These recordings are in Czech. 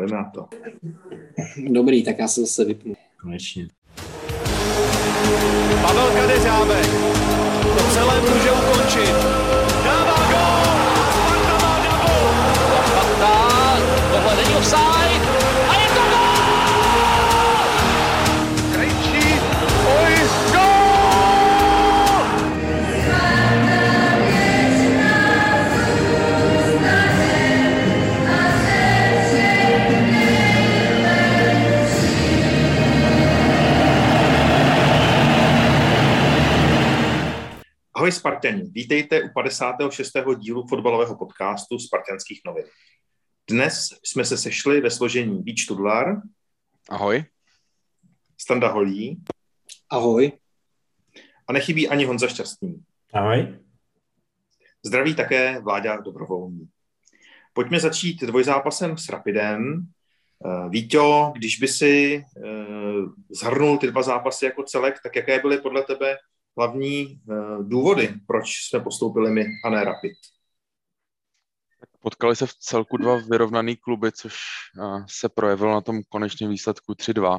jdeme na to. Dobrý, tak já se zase vypnu. Konečně. Pavel Kadeřábek to celé může ukončit. Dává gol! Sparta má double! Sparta, tohle není offside. Ahoj Spartani, vítejte u 56. dílu fotbalového podcastu Spartanských novin. Dnes jsme se sešli ve složení Víč Tudlar, Ahoj. Standa Holí Ahoj. a nechybí ani Honza Šťastný. Ahoj. Zdraví také Vláďa Dobrovolný. Pojďme začít dvojzápasem s Rapidem. Eh, Víťo, když by si eh, zhrnul ty dva zápasy jako celek, tak jaké byly podle tebe hlavní eh, důvody, proč jsme postoupili my a ne Rapid? Potkali se v celku dva vyrovnaný kluby, což eh, se projevilo na tom konečném výsledku 3-2.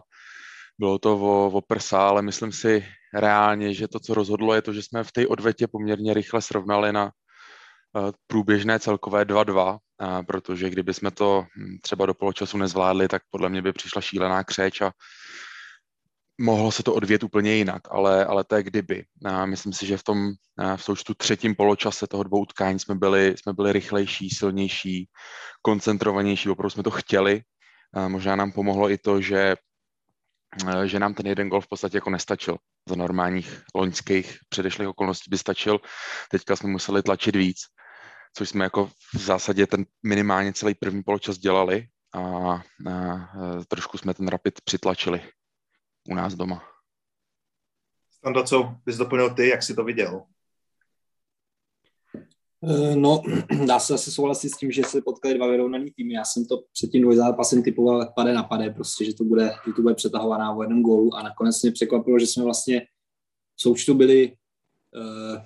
Bylo to o, o prsa, ale myslím si reálně, že to, co rozhodlo, je to, že jsme v té odvetě poměrně rychle srovnali na eh, průběžné celkové 2-2, eh, protože kdyby jsme to hm, třeba do poločasu nezvládli, tak podle mě by přišla šílená křeč a mohlo se to odvět úplně jinak, ale, ale to je kdyby. A myslím si, že v tom v součtu třetím poločase toho dvou utkání jsme byli, jsme byli rychlejší, silnější, koncentrovanější, opravdu jsme to chtěli. A možná nám pomohlo i to, že, že nám ten jeden gol v podstatě jako nestačil. Za normálních loňských předešlých okolností by stačil. Teďka jsme museli tlačit víc, což jsme jako v zásadě ten minimálně celý první poločas dělali a, a, a trošku jsme ten rapid přitlačili u nás doma. Standa, co bys doplnil ty, jak jsi to viděl? No, dá se asi souhlasit s tím, že se potkali dva vyrovnaný týmy. Já jsem to před tím dvojzápasem typoval pade na pade, prostě, že to bude, že to bude přetahovaná o jeden gólu a nakonec mě překvapilo, že jsme vlastně v součtu byli uh,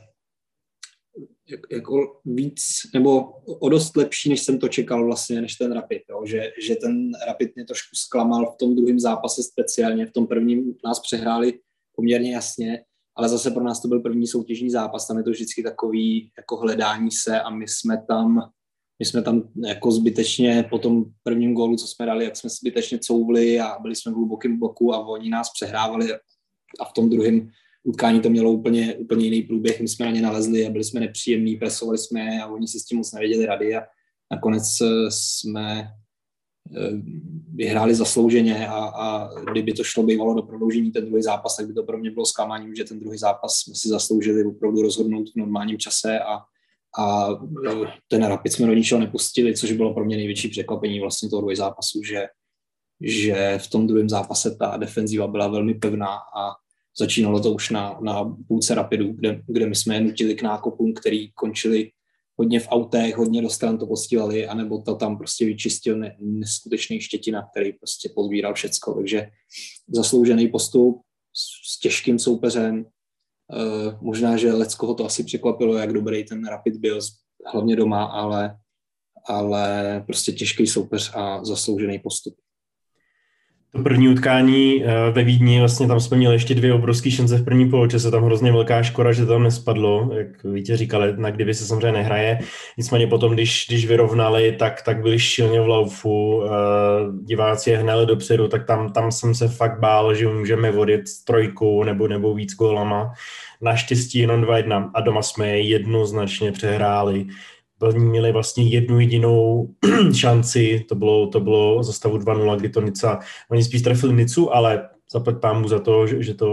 jako víc, nebo o dost lepší, než jsem to čekal vlastně, než ten Rapid, jo? Že, že ten Rapid mě trošku zklamal v tom druhém zápase speciálně, v tom prvním nás přehráli poměrně jasně, ale zase pro nás to byl první soutěžní zápas, tam je to vždycky takový jako hledání se a my jsme tam my jsme tam jako zbytečně po tom prvním gólu, co jsme dali, jak jsme zbytečně couvli a byli jsme v hlubokém bloku a oni nás přehrávali a v tom druhém utkání to mělo úplně, úplně jiný průběh, my jsme na ně nalezli a byli jsme nepříjemní, presovali jsme a oni si s tím moc nevěděli rady a nakonec jsme vyhráli zaslouženě a, a kdyby to šlo bývalo do prodloužení ten druhý zápas, tak by to pro mě bylo zklamáním, že ten druhý zápas jsme si zasloužili opravdu rozhodnout v normálním čase a, a ten Rapid jsme do ničeho nepustili, což bylo pro mě největší překvapení vlastně toho druhého zápasu, že, že v tom druhém zápase ta defenziva byla velmi pevná a začínalo to už na, na půlce Rapidu, kde, kde my jsme je nutili k nákupům, který končili hodně v autech, hodně do stran to postílali, anebo to tam prostě vyčistil ne, neskutečný štětina, který prostě pozbíral všecko. Takže zasloužený postup s, s těžkým soupeřem. E, možná, že Leckoho to asi překvapilo, jak dobrý ten Rapid byl, hlavně doma, ale, ale prostě těžký soupeř a zasloužený postup. To první utkání eh, ve Vídni, vlastně tam jsme měli ještě dvě obrovské šance v první poločase, tam hrozně velká škoda, že to tam nespadlo, jak Vítě říkal, na kdyby se samozřejmě nehraje. Nicméně potom, když, když vyrovnali, tak, tak byli šilně v laufu, eh, diváci je hnali dopředu, tak tam, tam jsem se fakt bál, že můžeme vodit trojku nebo, nebo víc gólama. Naštěstí jenom 2-1 a doma jsme je jednoznačně přehráli. Oni měli vlastně jednu jedinou šanci, to bylo, to bylo za stavu 2-0, kdy to Nica, oni spíš trefili Nicu, ale zaplať pámu za to, že, že, to,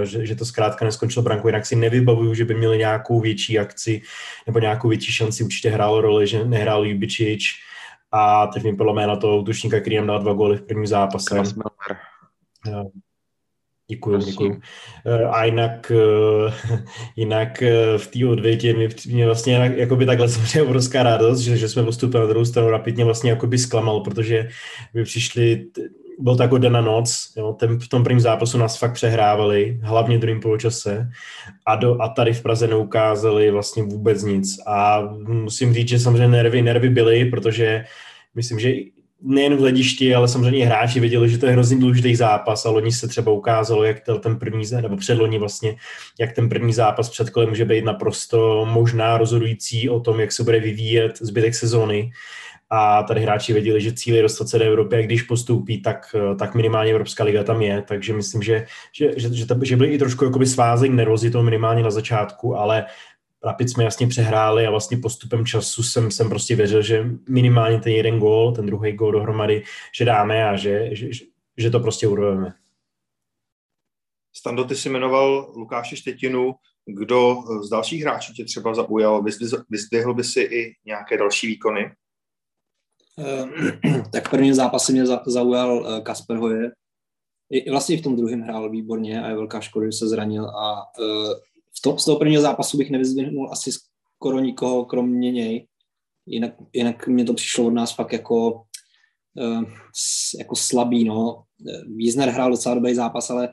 eh, že, že to zkrátka neskončilo branku, jinak si nevybavuju, že by měli nějakou větší akci nebo nějakou větší šanci, určitě hrálo roli, že nehrál Jubičič a teď mi podle mě na toho útočníka, který jim dal dva góly v prvním zápase. Děkuji, děkuji. Eh, a jinak, eh, jinak eh, v té odvětě mi, mě vlastně jakoby takhle samozřejmě obrovská radost, že, že jsme postupili na druhou stranu rapidně vlastně jakoby zklamal, protože by přišli, byl to jako den a noc, jo, ten, v tom prvním zápasu nás fakt přehrávali, hlavně v druhém poločase a, do, a tady v Praze neukázali vlastně vůbec nic a musím říct, že samozřejmě nervy, nervy byly, protože myslím, že nejen v hledišti, ale samozřejmě hráči věděli, že to je hrozně důležitý zápas a loni se třeba ukázalo, jak ten první, nebo předloni vlastně, jak ten první zápas před kolem může být naprosto možná rozhodující o tom, jak se bude vyvíjet zbytek sezóny a tady hráči věděli, že cíl je dostat se do Evropy a když postoupí, tak, tak minimálně Evropská liga tam je, takže myslím, že, že, že, že, že byli i trošku jakoby svázení nervozitou minimálně na začátku, ale Rapid jsme jasně přehráli a vlastně postupem času jsem, jsem prostě věřil, že minimálně ten jeden gól, ten druhý gól dohromady, že dáme a že, že, že to prostě urveme. Stando, ty jsi jmenoval Lukáše Štětinu, kdo z dalších hráčů tě třeba zaujal? Vyzdvihl by si i nějaké další výkony? Eh, tak v prvním zápase mě zaujal eh, Kasper Hoje. I vlastně v tom druhém hrál výborně a je velká škoda, že se zranil a eh, v to, z toho prvního zápasu bych nevyzdvihnul asi skoro nikoho, kromě něj. Jinak, jinak mě to přišlo od nás fakt jako, jako slabý. No. Wiesner hrál docela dobrý zápas, ale,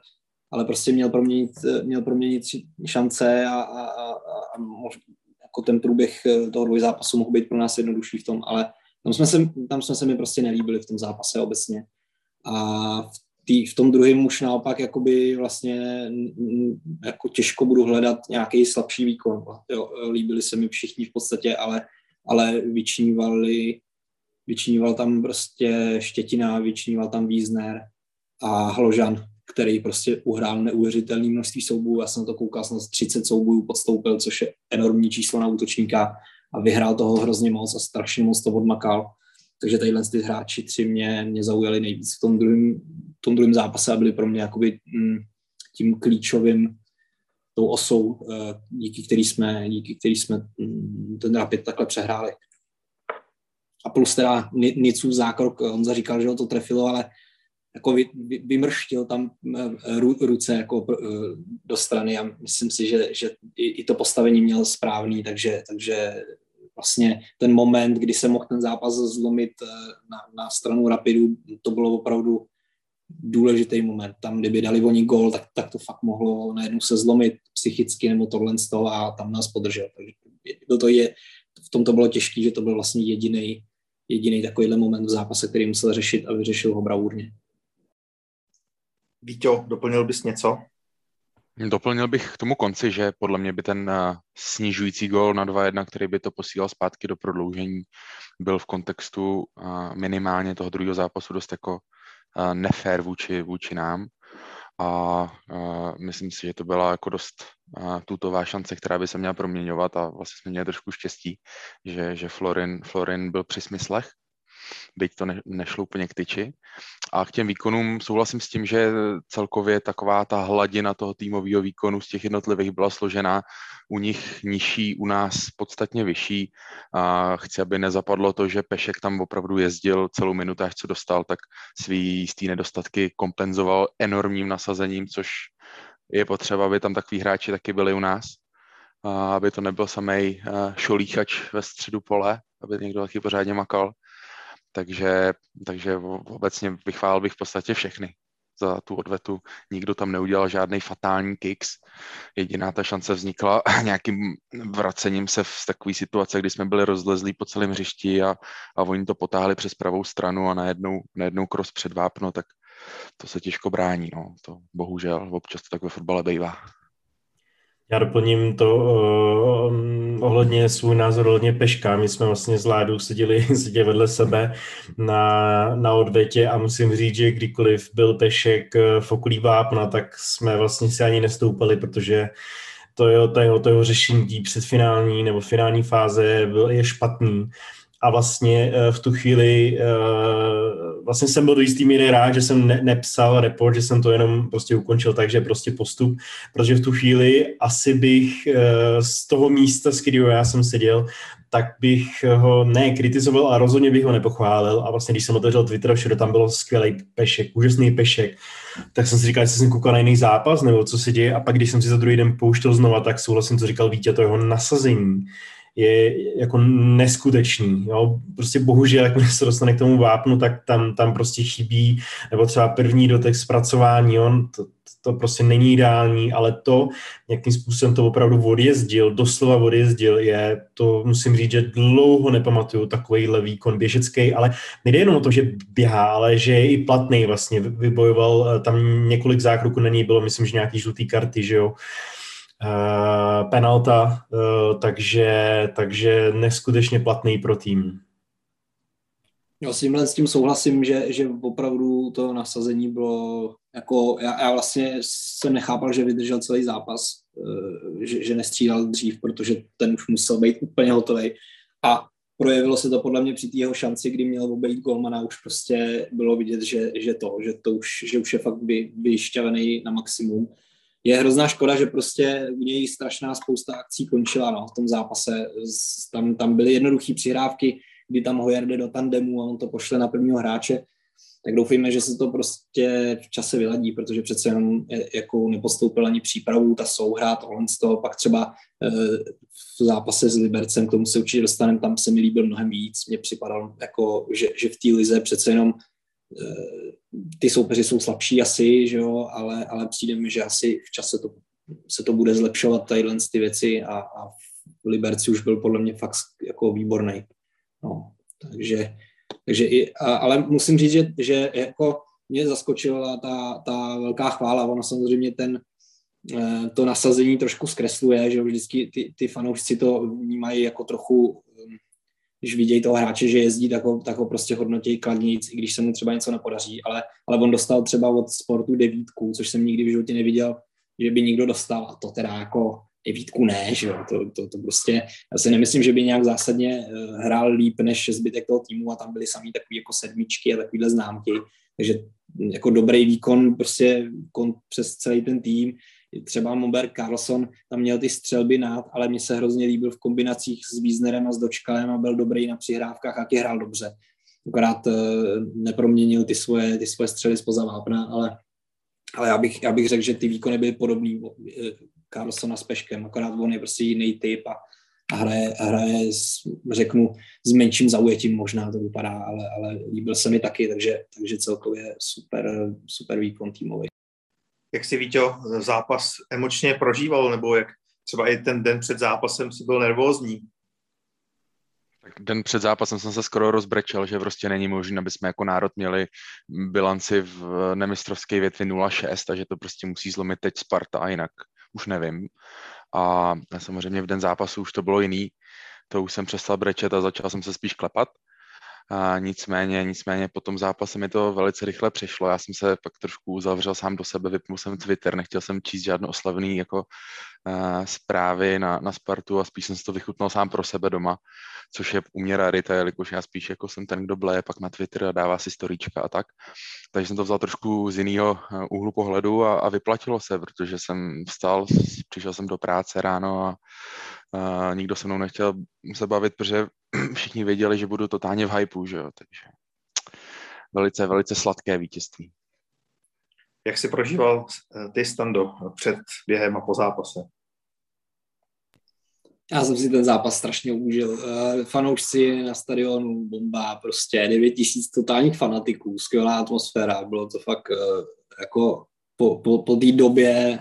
ale prostě měl proměnit, měl proměnit šance a, a, a, a mož, jako ten průběh toho dvojzápasu mohl být pro nás jednodušší v tom, ale tam jsme, se, tam jsme se mi prostě nelíbili v tom zápase obecně. A v, tý, v tom druhém už naopak jakoby vlastně jako těžko budu hledat nějaký slabší výkon. Jo, líbili se mi všichni v podstatě, ale, ale vyčnívali, vyčníval tam prostě Štětina, vyčníval tam Wiesner a Hložan, který prostě uhrál neuvěřitelné množství soubojů. Já jsem to koukal, jsem 30 soubojů podstoupil, což je enormní číslo na útočníka a vyhrál toho hrozně moc a strašně moc to odmakal. Takže tadyhle ty hráči tři mě, mě zaujali nejvíc v tom druhém, tom druhém zápase a byli pro mě jakoby mm, tím klíčovým tou osou, eh, díky který jsme, díky který jsme mm, ten Rapid takhle přehráli. A plus teda Nicův zákrok, on zaříkal, že ho to trefilo, ale jako vy, vy, vymrštil tam eh, ru, ruce jako eh, do strany a myslím si, že, že i, i to postavení měl správný, takže, takže vlastně ten moment, kdy se mohl ten zápas zlomit eh, na, na stranu Rapidu, to bylo opravdu důležitý moment. Tam, kdyby dali oni gol, tak, tak to fakt mohlo najednou se zlomit psychicky nebo tohle z toho a tam nás podržel. Takže to, to je, v tom to bylo těžké, že to byl vlastně jediný jediný takovýhle moment v zápase, který musel řešit a vyřešil ho bravurně. Víťo, doplnil bys něco? Doplnil bych k tomu konci, že podle mě by ten uh, snižující gol na 2-1, který by to posílal zpátky do prodloužení, byl v kontextu uh, minimálně toho druhého zápasu dost jako uh, nefér vůči, vůči nám. A myslím si, že to byla jako dost tutová šance, která by se měla proměňovat a vlastně jsme měli trošku štěstí, že, že Florin, Florin byl při smyslech byť to ne, nešlo úplně k tyči. A k těm výkonům souhlasím s tím, že celkově taková ta hladina toho týmového výkonu z těch jednotlivých byla složená, u nich nižší, u nás podstatně vyšší. A chci, aby nezapadlo to, že Pešek tam opravdu jezdil celou minutu, až co dostal, tak svý jistý nedostatky kompenzoval enormním nasazením, což je potřeba, aby tam takový hráči taky byli u nás, a aby to nebyl samej šolíchač ve středu pole, aby někdo taky pořádně makal. Takže, takže obecně vychválil bych v podstatě všechny za tu odvetu. Nikdo tam neudělal žádný fatální kicks. Jediná ta šance vznikla nějakým vracením se v takové situace, kdy jsme byli rozlezlí po celém hřišti a, a oni to potáhli přes pravou stranu a najednou, najednou cross před vápno, tak to se těžko brání. No. To bohužel občas to tak ve fotbale bývá. Já doplním to uh, ohledně svůj názor ohledně Peška. My jsme vlastně s Ládou seděli, seděli vedle sebe na, na odvetě a musím říct, že kdykoliv byl Pešek eh, v okolí Vápna, tak jsme vlastně si ani nestoupali, protože to jeho, to jeho, to jeho řešení předfinální nebo finální fáze byl, je špatný a vlastně eh, v tu chvíli eh, vlastně jsem byl do jistý míry rád, že jsem ne, nepsal report, že jsem to jenom prostě ukončil, takže prostě postup, protože v tu chvíli asi bych eh, z toho místa, z kterého já jsem seděl, tak bych ho ne kritizoval a rozhodně bych ho nepochválil. A vlastně když jsem otevřel Twitter, všude tam bylo skvělý pešek, úžasný pešek, tak jsem si říkal, jestli jsem koukal na jiný zápas nebo co se děje. A pak když jsem si za druhý den pouštěl znova, tak souhlasím, co říkal Vítě, to jeho nasazení je jako neskutečný. Jo? Prostě bohužel, jak se dostane k tomu vápnu, tak tam, tam prostě chybí, nebo třeba první dotek zpracování, on, to, to prostě není ideální, ale to, jakým způsobem to opravdu odjezdil, doslova odjezdil, je, to musím říct, že dlouho nepamatuju takovýhle výkon běžecký, ale nejde jenom o to, že běhá, ale že je i platný vlastně, vybojoval eh, tam několik zákroků na něj bylo, myslím, že nějaký žlutý karty, že jo, uh, penalta, uh, takže, takže neskutečně platný pro tým. Jo, s tímhle s tím souhlasím, že, že opravdu to nasazení bylo jako, já, já vlastně jsem nechápal, že vydržel celý zápas, eh, že, že nestřídal dřív, protože ten už musel být úplně hotový. A projevilo se to podle mě při té jeho šanci, kdy měl obejít golmana, už prostě bylo vidět, že, že to, že to už, že už je fakt vy, vyšťavený na maximum. Je hrozná škoda, že prostě u něj strašná spousta akcí končila no, v tom zápase. Tam, tam byly jednoduché přihrávky, kdy tam Hoyer jde do tandemu a on to pošle na prvního hráče, tak doufejme, že se to prostě v čase vyladí, protože přece jenom jako nepostoupil ani přípravu, ta souhra, tohle z toho, pak třeba eh, v zápase s Libercem, k tomu se určitě dostaneme, tam se mi líbil mnohem víc, mně připadalo, jako, že, že v té lize přece jenom ty soupeři jsou slabší asi, že jo, ale, ale přijde mi, že asi v čase to, se to bude zlepšovat, tadyhle ty věci a, a v Liberci už byl podle mě fakt jako výborný. No, takže, takže i, a, ale musím říct, že, že jako mě zaskočila ta, ta velká chvála. Ono samozřejmě ten, eh, to nasazení trošku zkresluje, že vždycky ty, ty fanoušci to vnímají jako trochu, eh, když vidějí toho hráče, že jezdí, tak ho, tak ho prostě hodnotí kladnějíc, i když se mu třeba něco nepodaří, ale, ale on dostal třeba od sportu devítku, což jsem nikdy v životě neviděl, že by někdo dostal. A to teda jako devítku ne, že jo, to, to, to prostě, já si nemyslím, že by nějak zásadně eh, hrál líp než zbytek toho týmu a tam byly samý takový jako sedmičky a takovýhle známky, takže jako dobrý výkon prostě kon, přes celý ten tým, třeba Mober Carlson tam měl ty střelby nad, ale mně se hrozně líbil v kombinacích s Wiesnerem a s Dočkalem a byl dobrý na přihrávkách a hrál dobře. Akorát uh, neproměnil ty svoje, ty svoje střely spoza vápna, ale, ale já, bych, já bych řekl, že ty výkony byly podobný eh, Carlsona s Peškem, akorát on je prostě jiný typ a, a hraje, hraje s, řeknu, s menším zaujetím možná to vypadá, ale, ale líbil se mi taky, takže, takže celkově super, super výkon týmový. Jak si Víťo zápas emočně prožíval, nebo jak třeba i ten den před zápasem si byl nervózní? Tak den před zápasem jsem se skoro rozbrečel, že prostě není možné, aby jsme jako národ měli bilanci v nemistrovské větvi 0-6 a že to prostě musí zlomit teď Sparta a jinak už nevím. A samozřejmě v den zápasu už to bylo jiný, to už jsem přestal brečet a začal jsem se spíš klepat. A nicméně, nicméně po tom zápase mi to velice rychle přišlo. Já jsem se pak trošku zavřel sám do sebe, vypnul jsem Twitter, nechtěl jsem číst žádné oslavný jako uh, zprávy na, na Spartu a spíš jsem si to vychutnal sám pro sebe doma, což je u mě rarita, jelikož já spíš jako jsem ten, kdo bleje pak na Twitter a dává si storíčka a tak. Takže jsem to vzal trošku z jiného eh, úhlu pohledu a, a vyplatilo se, protože jsem vstal, přišel jsem do práce ráno a a nikdo se mnou nechtěl se bavit, protože všichni věděli, že budu totálně v hypeu, že jo, takže velice, velice sladké vítězství. Jak jsi prožíval eh, ty, Stando, před během a po zápase? Já jsem si ten zápas strašně užil. Eh, fanoušci na stadionu, bomba, prostě 9 tisíc totálních fanatiků, skvělá atmosféra, bylo to fakt eh, jako po, po, po té době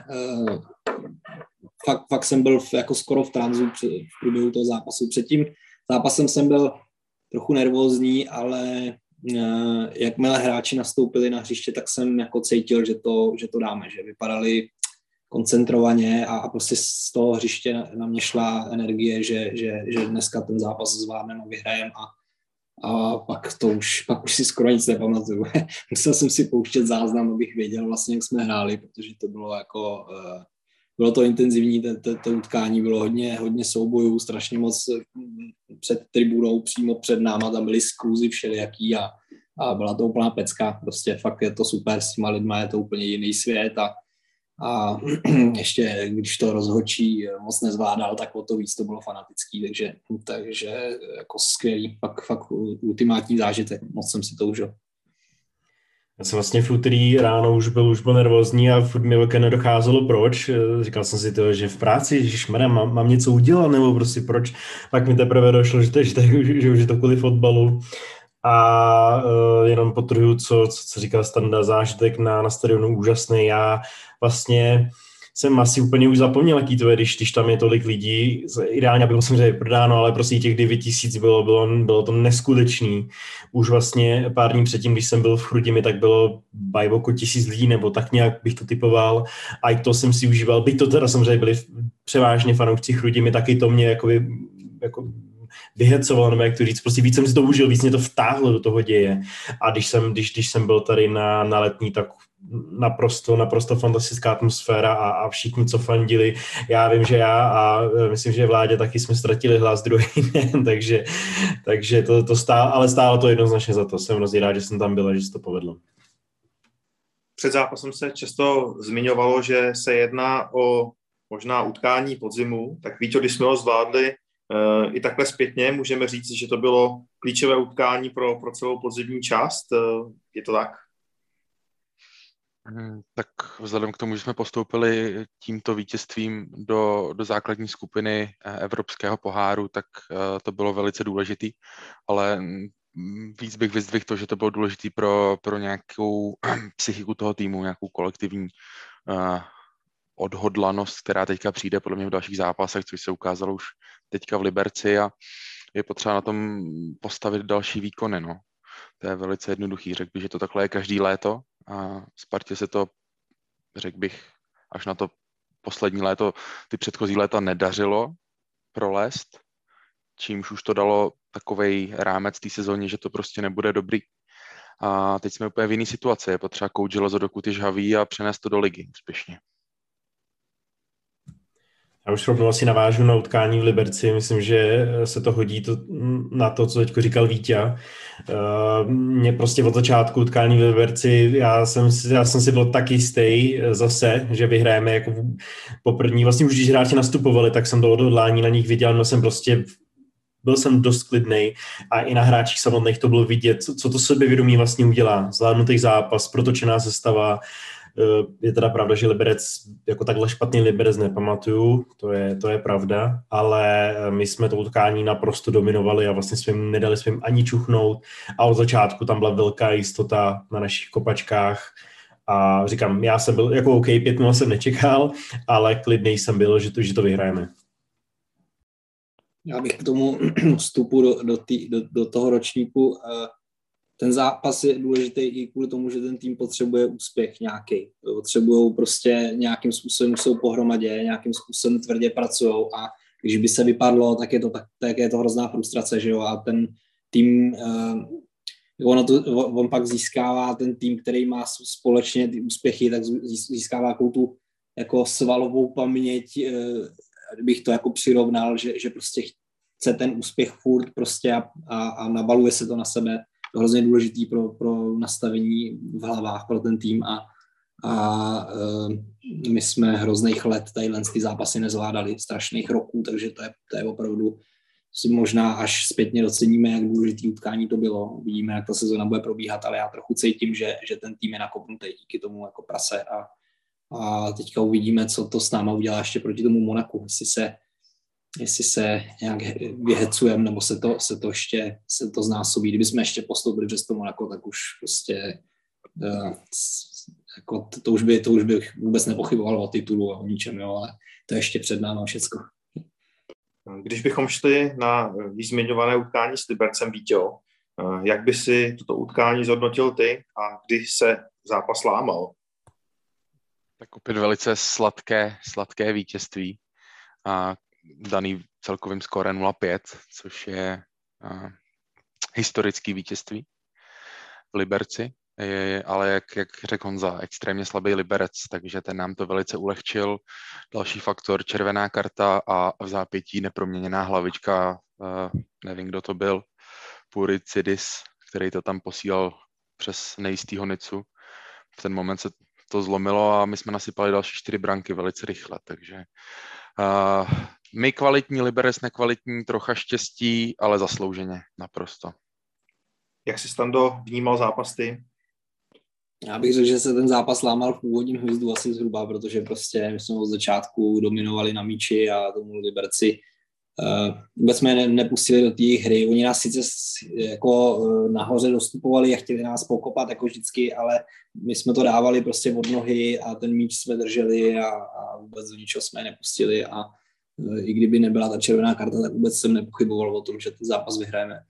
fakt, fakt jsem byl v, jako skoro v tranzu při, v průběhu toho zápasu. Před tím zápasem jsem byl trochu nervózní, ale uh, jakmile hráči nastoupili na hřiště, tak jsem jako cítil, že to, že to dáme, že vypadali koncentrovaně a, a prostě z toho hřiště na, na mě šla energie, že, že, že dneska ten zápas zvládneme a vyhrajeme a, a pak to už, pak už si skoro nic nepamatuju. Musel jsem si pouštět záznam, abych věděl vlastně, jak jsme hráli, protože to bylo jako uh, bylo to intenzivní, to, to, to utkání bylo hodně, hodně soubojů, strašně moc mm, před tribunou, přímo před náma, tam byly skluzy všelijaký a, a byla to úplná pecka, prostě fakt je to super, s těma lidma je to úplně jiný svět a, a ještě když to rozhočí moc nezvládal, tak o to víc to bylo fanatický, takže, takže jako skvělý, fakt, fakt ultimátní zážitek, moc jsem si to užil. Já jsem vlastně v úterý ráno už byl, už byl nervózní a furt mi velké nedocházelo proč. Říkal jsem si to, že v práci, že mám, mám něco udělat, nebo prostě proč. Pak mi teprve došlo, že, to, že, to, že, už je to kvůli fotbalu. A uh, jenom potrhuju, co, co, co říkal Standa, zážitek na, na stadionu úžasný. Já vlastně jsem asi úplně už zapomněl, jaký to je, když, když tam je tolik lidí. Ideálně bylo samozřejmě prodáno, ale prostě těch 9 tisíc bylo, bylo, bylo to neskutečný. Už vlastně pár dní předtím, když jsem byl v Chrudimi, tak bylo bajvoko tisíc lidí, nebo tak nějak bych to typoval. A i to jsem si užíval. Byť to teda samozřejmě byli převážně fanoušci Chrudimi, taky to mě jakoby, jako vyhecoval, nebo jak to říct, prostě víc jsem si to užil, víc mě to vtáhlo do toho děje. A když jsem, když, když jsem byl tady na, na letní, tak naprosto, naprosto fantastická atmosféra a, a všichni, co fandili. Já vím, že já a e, myslím, že vládě taky jsme ztratili hlas druhý den, takže, takže to, to stálo, ale stálo to jednoznačně za to. Jsem hrozně rád, že jsem tam byl a že se to povedlo. Před zápasem se často zmiňovalo, že se jedná o možná utkání podzimu, tak víte, když jsme ho zvládli e, i takhle zpětně, můžeme říct, že to bylo klíčové utkání pro, pro celou podzimní část. E, je to tak? Hmm, tak vzhledem k tomu, že jsme postoupili tímto vítězstvím do, do základní skupiny eh, Evropského poháru, tak eh, to bylo velice důležitý, ale mm, víc bych vyzdvihl to, že to bylo důležité pro, pro nějakou psychiku toho týmu, nějakou kolektivní uh, odhodlanost, která teďka přijde podle mě v dalších zápasech, což se ukázalo už teďka v Liberci a je potřeba na tom postavit další výkony. No. To je velice jednoduchý. Řekl bych, že to takhle je každý léto a Spartě se to, řekl bych, až na to poslední léto, ty předchozí léta nedařilo prolést, čímž už to dalo takovej rámec té sezóně, že to prostě nebude dobrý. A teď jsme úplně v jiné situaci. Je potřeba kouč železo, dokud je žhavý a přenést to do ligy úspěšně. Já už rovnou asi navážu na utkání v Liberci. Myslím, že se to hodí to, na to, co teď říkal Vítě. Uh, mě prostě od začátku utkání v Liberci, já jsem, já jsem si byl tak jistý zase, že vyhrajeme jako poprvní. Vlastně už když hráči nastupovali, tak jsem to odhodlání na nich viděl, no jsem prostě byl jsem dost klidný a i na hráčích samotných to bylo vidět, co, to sebevědomí vlastně udělá. Zvládnutý zápas, protočená sestava, je teda pravda, že Liberec, jako takhle špatný Liberec nepamatuju, to je, to je pravda, ale my jsme to utkání naprosto dominovali a vlastně jsme nedali jim ani čuchnout a od začátku tam byla velká jistota na našich kopačkách a říkám, já jsem byl, jako OK, 5 jsem nečekal, ale klidný jsem byl, že to, že to vyhrajeme. Já bych k tomu vstupu do, do, tý, do, do toho ročníku uh, ten zápas je důležitý i kvůli tomu, že ten tým potřebuje úspěch nějaký. Potřebují prostě nějakým způsobem, jsou pohromadě, nějakým způsobem tvrdě pracují a když by se vypadlo, tak je to, tak, tak je to hrozná frustrace, že jo, a ten tým, uh, ono to, on pak získává ten tým, který má společně ty úspěchy, tak získává jako tu jako svalovou paměť, uh, bych to jako přirovnal, že, že prostě chce ten úspěch furt prostě a, a, a nabaluje se to na sebe hrozně důležitý pro, pro nastavení v hlavách pro ten tým a, a uh, my jsme hrozných let tadyhle ty zápasy nezvládali, strašných roků, takže to je, to je opravdu si možná až zpětně doceníme, jak důležitý utkání to bylo. Uvidíme, jak ta sezona bude probíhat, ale já trochu cítím, že, že ten tým je nakopnutý díky tomu jako prase a, a teďka uvidíme, co to s náma udělá ještě proti tomu Monaku, jestli se jestli se nějak vyhecujeme, nebo se to, se to ještě se to znásobí. Kdyby jsme ještě postoupili přes to Monako, tak už prostě uh, jako to, to, už by, to už bych vůbec nepochyboval o titulu a o ničem, jo, ale to je ještě před námi všecko. Když bychom šli na vyzměňované utkání s Libercem Vítěho, eh, jak by si toto utkání zhodnotil ty a kdy se zápas lámal? Tak opět velice sladké, sladké vítězství. A daný celkovým skóre 0-5, což je historický vítězství v Liberci, je, ale jak, jak řekl Honza, extrémně slabý Liberec, takže ten nám to velice ulehčil. Další faktor, červená karta a v zápětí neproměněná hlavička, uh, nevím, kdo to byl, Puricidis, který to tam posílal přes nejistýho Nicu. V ten moment se to zlomilo a my jsme nasypali další čtyři branky velice rychle, takže uh, my kvalitní, Liberec nekvalitní, trocha štěstí, ale zaslouženě, naprosto. Jak jsi Stando vnímal zápas ty? Já bych řekl, že se ten zápas lámal v původním hvězdu asi zhruba, protože prostě my jsme od začátku dominovali na míči a tomu Liberci uh, vůbec jsme ne, nepustili do té hry. Oni nás sice jako uh, nahoře dostupovali a chtěli nás pokopat jako vždycky, ale my jsme to dávali prostě od nohy a ten míč jsme drželi a, a vůbec do ničeho jsme nepustili a i kdyby nebyla ta červená karta, tak vůbec jsem nepochyboval o tom, že ten zápas vyhrajeme.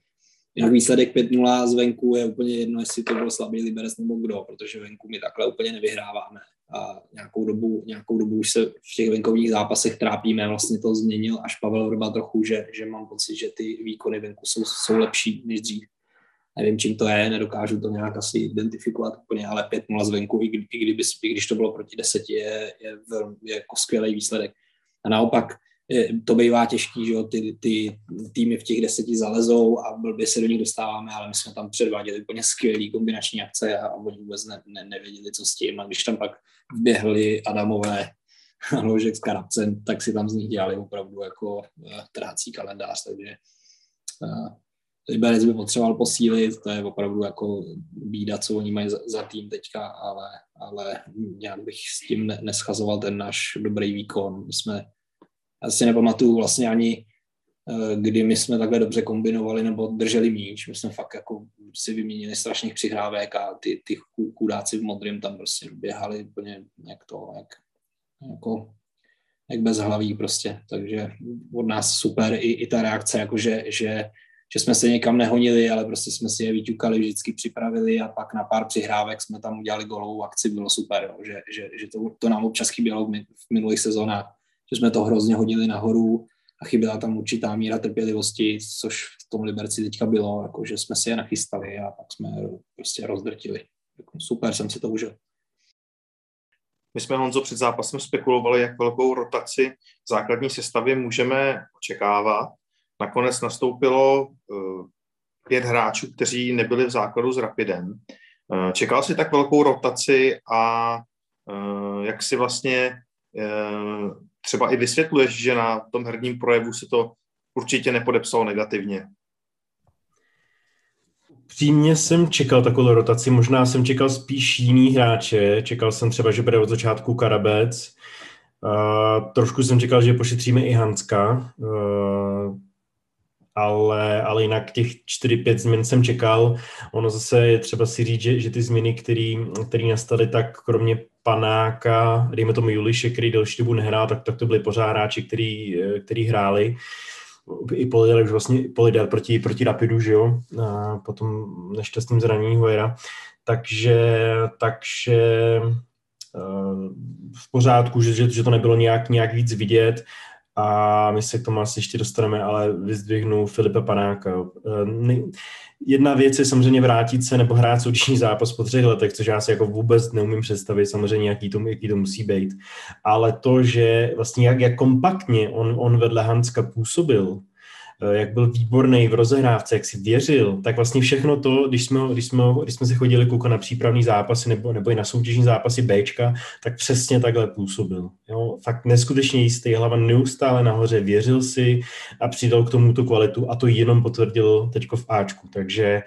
Jinak výsledek 5-0 zvenku je úplně jedno, jestli to byl slabý Liberec nebo kdo, protože venku my takhle úplně nevyhráváme. A nějakou dobu, nějakou dobu už se v těch venkovních zápasech trápíme. Vlastně to změnil až Pavel Vrba trochu, že, že mám pocit, že ty výkony venku jsou, jsou lepší než dřív. Nevím, čím to je, nedokážu to nějak asi identifikovat úplně, ale 5-0 zvenku, i, kdy, i, kdyby, i když to bylo proti 10, je, je, je, je jako skvělý výsledek. A naopak to bývá těžký, že jo, ty, ty týmy v těch deseti zalezou a blbě se do nich dostáváme, ale my jsme tam předváděli úplně skvělý kombinační akce a, oni vůbec ne, ne, nevěděli, co s tím. A když tam pak vběhli Adamové ložek s Karabcem, tak si tam z nich dělali opravdu jako uh, trácí kalendář, takže uh, Liberec by potřeboval posílit, to je opravdu jako bída, co oni mají za, za tým teďka, ale, ale nějak bych s tím ne, neschazoval ten náš dobrý výkon. My jsme já si nepamatuju vlastně ani, eh, kdy my jsme takhle dobře kombinovali nebo drželi míč. My jsme fakt jako si vyměnili strašných přihrávek a ty, ty kudáci v modrém tam prostě běhali úplně jak to, jak, jako, jak bez hlaví prostě. Takže od nás super i, i ta reakce, jako že, že, že jsme se někam nehonili, ale prostě jsme si je vyťukali, vždycky připravili a pak na pár přihrávek jsme tam udělali golovou akci, bylo super, jo, že, že, že to, to nám občas chybělo v, v minulých sezónách že jsme to hrozně hodili nahoru a chyběla tam určitá míra trpělivosti, což v tom Liberci teďka bylo, jako že jsme si je nachystali a pak jsme prostě rozdrtili. Jako super jsem si to užil. My jsme, Honzo, před zápasem spekulovali, jak velkou rotaci v základní sestavě můžeme očekávat. Nakonec nastoupilo uh, pět hráčů, kteří nebyli v základu s Rapidem. Uh, čekal si tak velkou rotaci a uh, jak si vlastně třeba i vysvětluješ, že na tom herním projevu se to určitě nepodepsalo negativně. Přímě jsem čekal takovou rotaci, možná jsem čekal spíš jiný hráče, čekal jsem třeba, že bude od začátku Karabec, uh, trošku jsem čekal, že pošetříme i Hanska, ale, ale jinak těch 4-5 změn jsem čekal. Ono zase je třeba si říct, že, že ty změny, které nastaly, tak kromě Panáka, dejme tomu Juliše, který delší dobu nehrál, tak, tak to byli pořád hráči, který, který hráli. I Polidar už vlastně Polidar proti, proti Rapidu, že jo, a potom nešťastným zranění Hojera. Takže, takže v pořádku, že, že, že to nebylo nějak, nějak víc vidět a my se k tomu asi ještě dostaneme, ale vyzdvihnu Filipa Panáka. Jedna věc je samozřejmě vrátit se nebo hrát soutěžní zápas po třech letech, což já si jako vůbec neumím představit, samozřejmě jaký to, jaký to musí být. Ale to, že vlastně jak, jak kompaktně on, on vedle Hanska působil, jak byl výborný v rozehrávce, jak si věřil, tak vlastně všechno to, když jsme, když jsme, když jsme se chodili koukat na přípravní zápasy nebo, nebo i na soutěžní zápasy Bčka, tak přesně takhle působil. Jo? Fakt neskutečně jistý, hlava neustále nahoře, věřil si a přidal k tomu tu kvalitu a to jenom potvrdil teďko v Ačku. Takže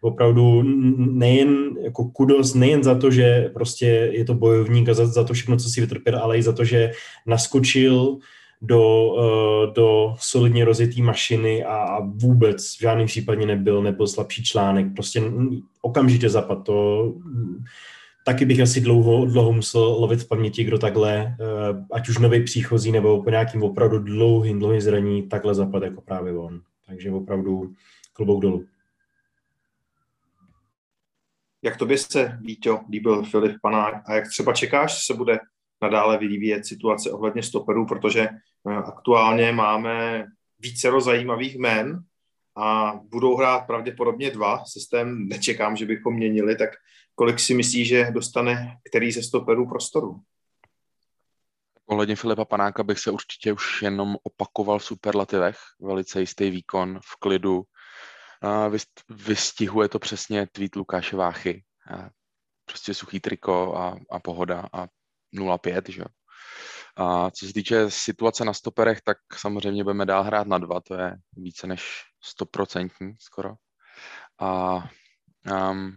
opravdu nejen jako kudos, nejen za to, že prostě je to bojovník a za, za to všechno, co si vytrpěl, ale i za to, že naskočil do, uh, do solidně rozjetý mašiny a, vůbec v žádném případě nebyl, nebyl slabší článek. Prostě okamžitě zapad to. Taky bych asi dlouho, dlouho musel lovit v paměti, kdo takhle, uh, ať už nový příchozí nebo po nějakým opravdu dlouhým, dlouhým zraní, takhle zapad jako právě on. Takže opravdu klobouk dolů. Jak tobě se, Víťo, líbil Filip Panák a jak třeba čekáš, se bude nadále vyvíjet situace ohledně stoperů, protože eh, aktuálně máme více zajímavých men a budou hrát pravděpodobně dva. Systém nečekám, že bychom měnili, tak kolik si myslí, že dostane který ze stoperů prostoru? Ohledně Filipa Panáka bych se určitě už jenom opakoval v superlativech. Velice jistý výkon, v klidu. Vystihuje to přesně tweet Lukáše Váchy. Prostě suchý triko a, a pohoda a 0,5, že A co se týče situace na stoperech, tak samozřejmě budeme dál hrát na dva, to je více než stoprocentní skoro. A um,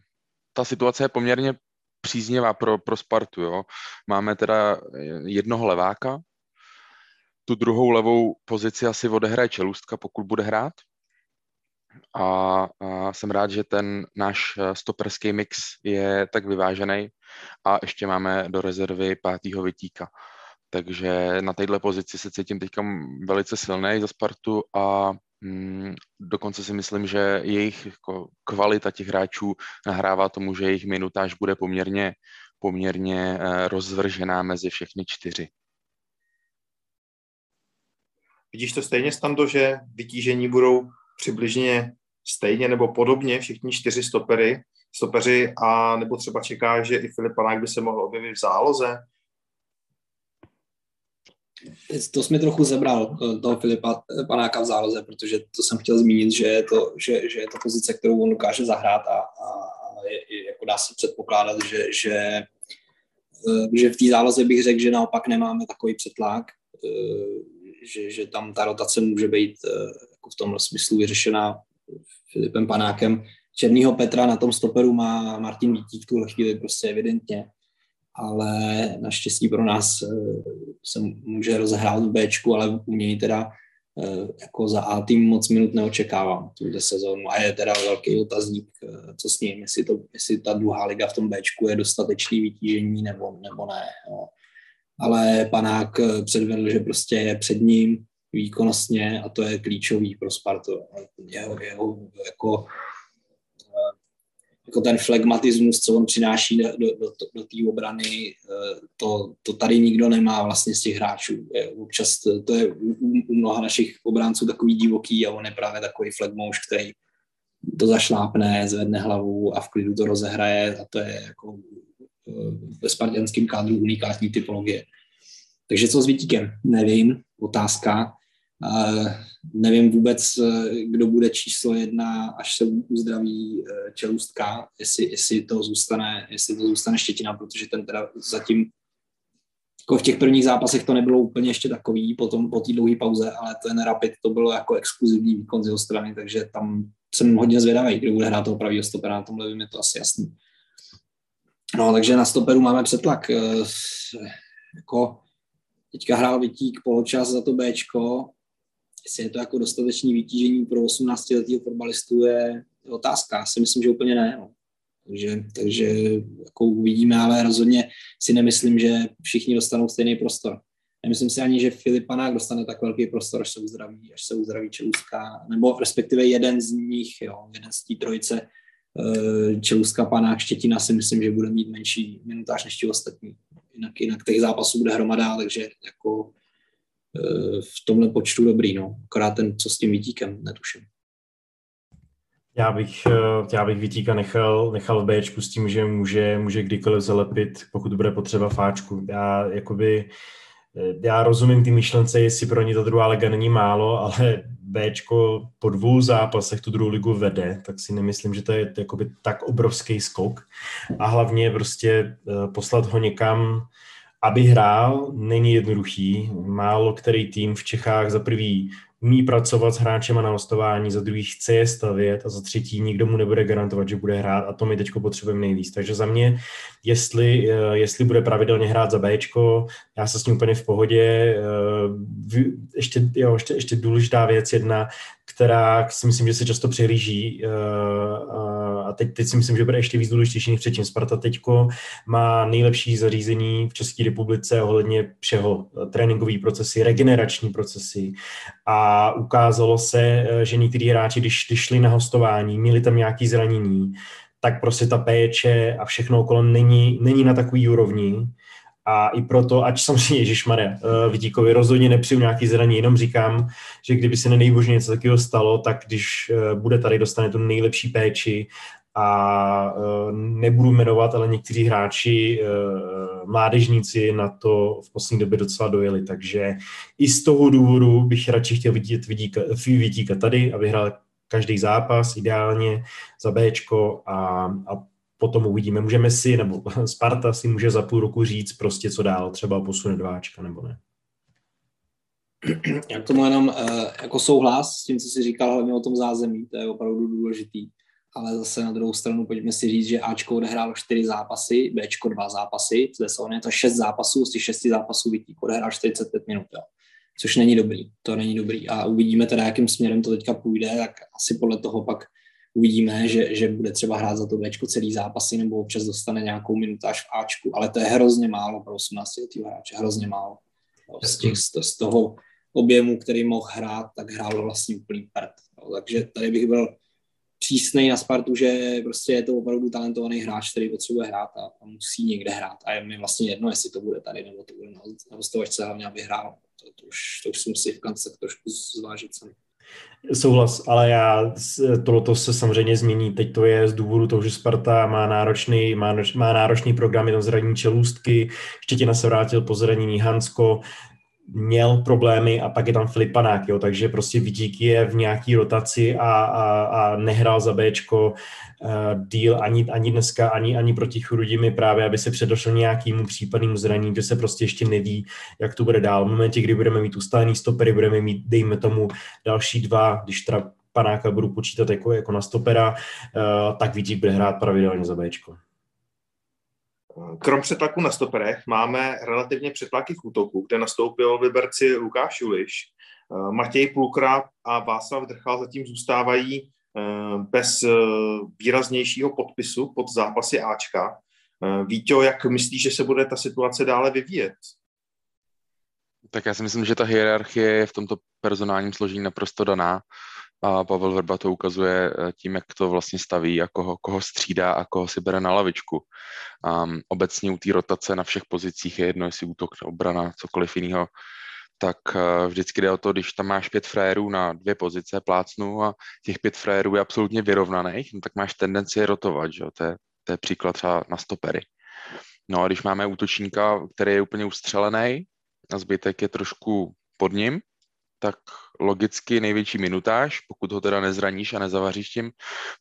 ta situace je poměrně příznivá pro, pro Spartu. Jo. Máme teda jednoho leváka, tu druhou levou pozici asi odehraje Čelůstka, pokud bude hrát. A, a jsem rád, že ten náš eh, stoperský mix je tak vyvážený a ještě máme do rezervy pátýho vytíka. Takže na této pozici se cítím teďka velice silný za Spartu a mm, dokonce si myslím, že jejich jako, kvalita těch hráčů nahrává tomu, že jejich minutáž bude poměrně, poměrně eh, rozvržená mezi všechny čtyři. Vidíš to stejně, Stando, že vytížení budou přibližně stejně nebo podobně všichni čtyři stopery, stopeři a nebo třeba čeká, že i Filip Panák by se mohl objevit v záloze? To jsme trochu zabral, eh, toho Filipa Panáka v záloze, protože to jsem chtěl zmínit, že je to, že, že je to pozice, kterou on dokáže zahrát a, a je, jako dá se předpokládat, že, že, eh, že v té záloze bych řekl, že naopak nemáme takový přetlak, eh, že, že tam ta rotace může být jako v tom smyslu vyřešená Filipem Panákem. Černýho Petra na tom stoperu má Martin Vítík v tuhle chvíli prostě evidentně, ale naštěstí pro nás eh, se může rozehrát v Bčku, ale u něj teda eh, jako za A tým moc minut neočekávám tuhle sezónu a je teda velký otazník, eh, co s ním, jestli, to, jestli ta druhá liga v tom Bčku je dostatečný vytížení nebo, nebo ne. Jo. Ale panák předvedl, že prostě je před ním, výkonnostně a to je klíčový pro Spartu. Jeho, jeho jako, jako ten flegmatismus, co on přináší do, do, do, do té obrany, to, to tady nikdo nemá vlastně z těch hráčů. Občas to, to je u, u mnoha našich obránců takový divoký a on je právě takový flegmouš, který to zašlápne, zvedne hlavu a v klidu to rozehraje a to je jako ve spartianském kádru unikátní typologie. Takže co s Vítíkem? Nevím, otázka. Nevím vůbec, kdo bude číslo jedna, až se uzdraví uh, čelustka, jestli, jestli, to zůstane, jestli to zůstane Štětina, protože ten teda zatím jako v těch prvních zápasech to nebylo úplně ještě takový, potom po té dlouhé pauze, ale ten Rapid to bylo jako exkluzivní výkon z jeho strany, takže tam jsem hodně zvědavý, kdo bude hrát toho pravého stopera, na tomhle je to asi jasný. No, takže na stoperu máme přetlak. Uh, jako teďka hrál Vytík poločas za to Bčko, jestli je to jako dostatečný vytížení pro 18-letého fotbalistu, je otázka. Já si myslím, že úplně ne. No. Takže, takže jako uvidíme, ale rozhodně si nemyslím, že všichni dostanou stejný prostor. Nemyslím si ani, že Filip Panák dostane tak velký prostor, až se uzdraví, až se uzdraví Čeluská, nebo respektive jeden z nich, jo, jeden z té trojice, eh, Čeluska, Panák, Štětina si myslím, že bude mít menší minutáž než ti ostatní. Jinak, jinak těch zápasů bude hromada, takže jako v tomhle počtu dobrý, no. Akorát ten, co s tím vytíkem, netuším. Já bych, eh, já bych Vítíka nechal, nechal v Bčku s tím, že může, může kdykoliv zalepit, pokud bude potřeba fáčku. Já jakoby, eh, já rozumím ty myšlence, jestli pro ně ta druhá liga není málo, ale Bčko po dvou zápasech tu druhou ligu vede, tak si nemyslím, že to je jakoby tak obrovský skok. A hlavně prostě eh, poslat ho někam, aby hrál, není jednoduchý. Málo který tým v Čechách za prvý umí pracovat s hráčem na hostování, za druhý chce je stavět a za třetí nikdo mu nebude garantovat, že bude hrát a to my teď potřebujeme nejvíc. Takže za mě, jestli, eh, jestli bude pravidelně hrát za Bčko, já se s ním úplně v pohodě. Eh, ještě, jo, ještě, ještě důležitá věc jedna, která si myslím, že se často přehlíží eh, a teď, teď si myslím, že bude ještě víc důležitější než předtím. Sparta teďko má nejlepší zařízení v České republice ohledně všeho. Tréninkové procesy, regenerační procesy a ukázalo se, eh, že někteří hráči, když, když šli na hostování, měli tam nějaké zranění, tak prostě ta péče a všechno okolo není, není na takový úrovni, a i proto, ať samozřejmě Ježíš Maria, uh, Vidíkovi rozhodně nepřiju nějaký zraní, jenom říkám, že kdyby se nejbožně něco takového stalo, tak když uh, bude tady, dostane tu nejlepší péči a uh, nebudu jmenovat, ale někteří hráči, mládežníci na to v poslední době docela dojeli, takže i z toho důvodu bych radši chtěl vidět Vidíka, Vidíka tady a vyhrál každý zápas ideálně za Bčko a, a potom uvidíme. Můžeme si, nebo Sparta si může za půl roku říct prostě, co dál, třeba posune dváčka, nebo ne. Já k tomu jenom uh, jako souhlas s tím, co jsi říkal hlavně o tom zázemí, to je opravdu důležitý. ale zase na druhou stranu pojďme si říct, že Ačko odehrálo čtyři zápasy, Bčko dva zápasy, v sezóně je to šest zápasů, z těch šesti zápasů Vítík odehrál 45 minut, jo. což není dobrý, to není dobrý a uvidíme teda, jakým směrem to teďka půjde, tak asi podle toho pak uvidíme, že, že bude třeba hrát za to Bčko celý zápasy nebo občas dostane nějakou minutáž v Ačku, ale to je hrozně málo pro 18 letého hráče, hrozně málo. Z, těch, z toho objemu, který mohl hrát, tak hrál vlastně úplný prd. Takže tady bych byl přísnej na Spartu, že prostě je to opravdu talentovaný hráč, který potřebuje hrát a, a musí někde hrát. A je mi vlastně jedno, jestli to bude tady nebo to bude na, hostovačce, hlavně aby hrál. To, to, už, to už si musí v konce trošku zvážit sami. Souhlas, ale já tohleto se samozřejmě změní. Teď to je z důvodu toho, že Sparta má náročný, má, má náročný program, je tam zranění čelůstky, Štětina se vrátil po zranění Hansko, měl problémy a pak je tam Filipanák, jo, takže prostě Vidík je v nějaký rotaci a, a, a nehrál za Bčko uh, díl ani, ani dneska, ani, ani proti Chrudimi právě, aby se předošel nějakému případnému zranění, že se prostě ještě neví, jak to bude dál. V momentě, kdy budeme mít ustálený stopery, budeme mít, dejme tomu, další dva, když teda panáka budu počítat jako, jako na stopera, uh, tak Vidík bude hrát pravidelně za Bčko. Krom přetlaku na stoperech máme relativně přetlaky v útoku, kde nastoupil v Liberci Lukáš Juliš. Eh, Matěj Plukra a Václav Drchal zatím zůstávají eh, bez eh, výraznějšího podpisu pod zápasy Ačka. Víte, jak myslíš, že se bude ta situace dále vyvíjet? Tak já si myslím, že ta hierarchie je v tomto personálním složení naprosto daná a Pavel Verba to ukazuje eh, tím, jak to vlastně staví a koho, koho střídá a koho si bere na lavičku. Um, obecně u té rotace na všech pozicích je jedno, jestli útok, obrana, cokoliv jiného, tak uh, vždycky jde o to, když tam máš pět frérů na dvě pozice, plácnu a těch pět frérů je absolutně vyrovnaných, no tak máš tendenci rotovat, že? To, je, to je příklad třeba na stopery. No a když máme útočníka, který je úplně ustřelený a zbytek je trošku pod ním, tak logicky největší minutáž, pokud ho teda nezraníš a nezavaříš tím,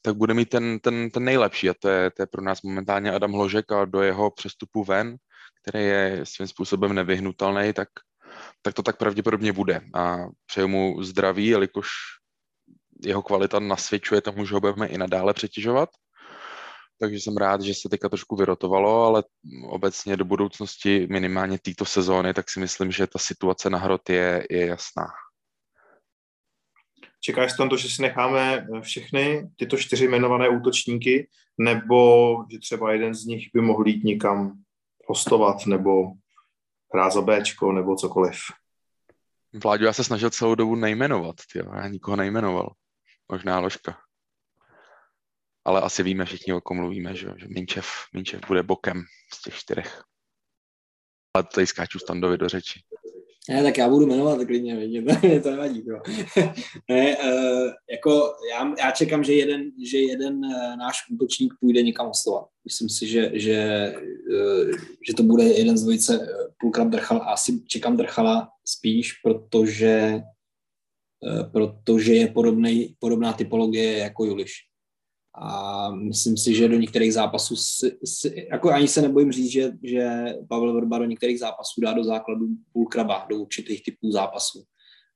tak bude mít ten, ten, ten nejlepší a to je, to je pro nás momentálně Adam Hložek a do jeho přestupu ven, který je svým způsobem nevyhnutelný, tak, tak to tak pravděpodobně bude. A přeju mu zdraví, jelikož jeho kvalita nasvědčuje tomu, že ho budeme i nadále přetěžovat. Takže jsem rád, že se teďka trošku vyrotovalo, ale obecně do budoucnosti minimálně této sezóny, tak si myslím, že ta situace na hrot je, je jasná. Čekáš tam to, že si necháme eh, všechny tyto čtyři jmenované útočníky, nebo že třeba jeden z nich by mohl jít někam hostovat, nebo hrát za Bčko, nebo cokoliv? Vláďu, já se snažil celou dobu nejmenovat, tyjo. já nikoho nejmenoval. Možná ložka. Ale asi víme všichni, o kom mluvíme, že, že Minčev, Minčev bude bokem z těch čtyřech. Ale tady skáču standovi do řeči. Ne, tak já budu jmenovat klidně, mě to nevadí. Bro. ne, uh, jako já, já, čekám, že jeden, že jeden uh, náš útočník půjde někam hostovat. Myslím si, že, že, uh, že to bude jeden z dvojice uh, půlkrát Drchal a asi čekám Drchala spíš, protože, uh, protože je podobnej, podobná typologie jako Juliš a myslím si, že do některých zápasů, si, si, jako ani se nebojím říct, že, že Pavel Vrba do některých zápasů dá do základu půl kraba, do určitých typů zápasů.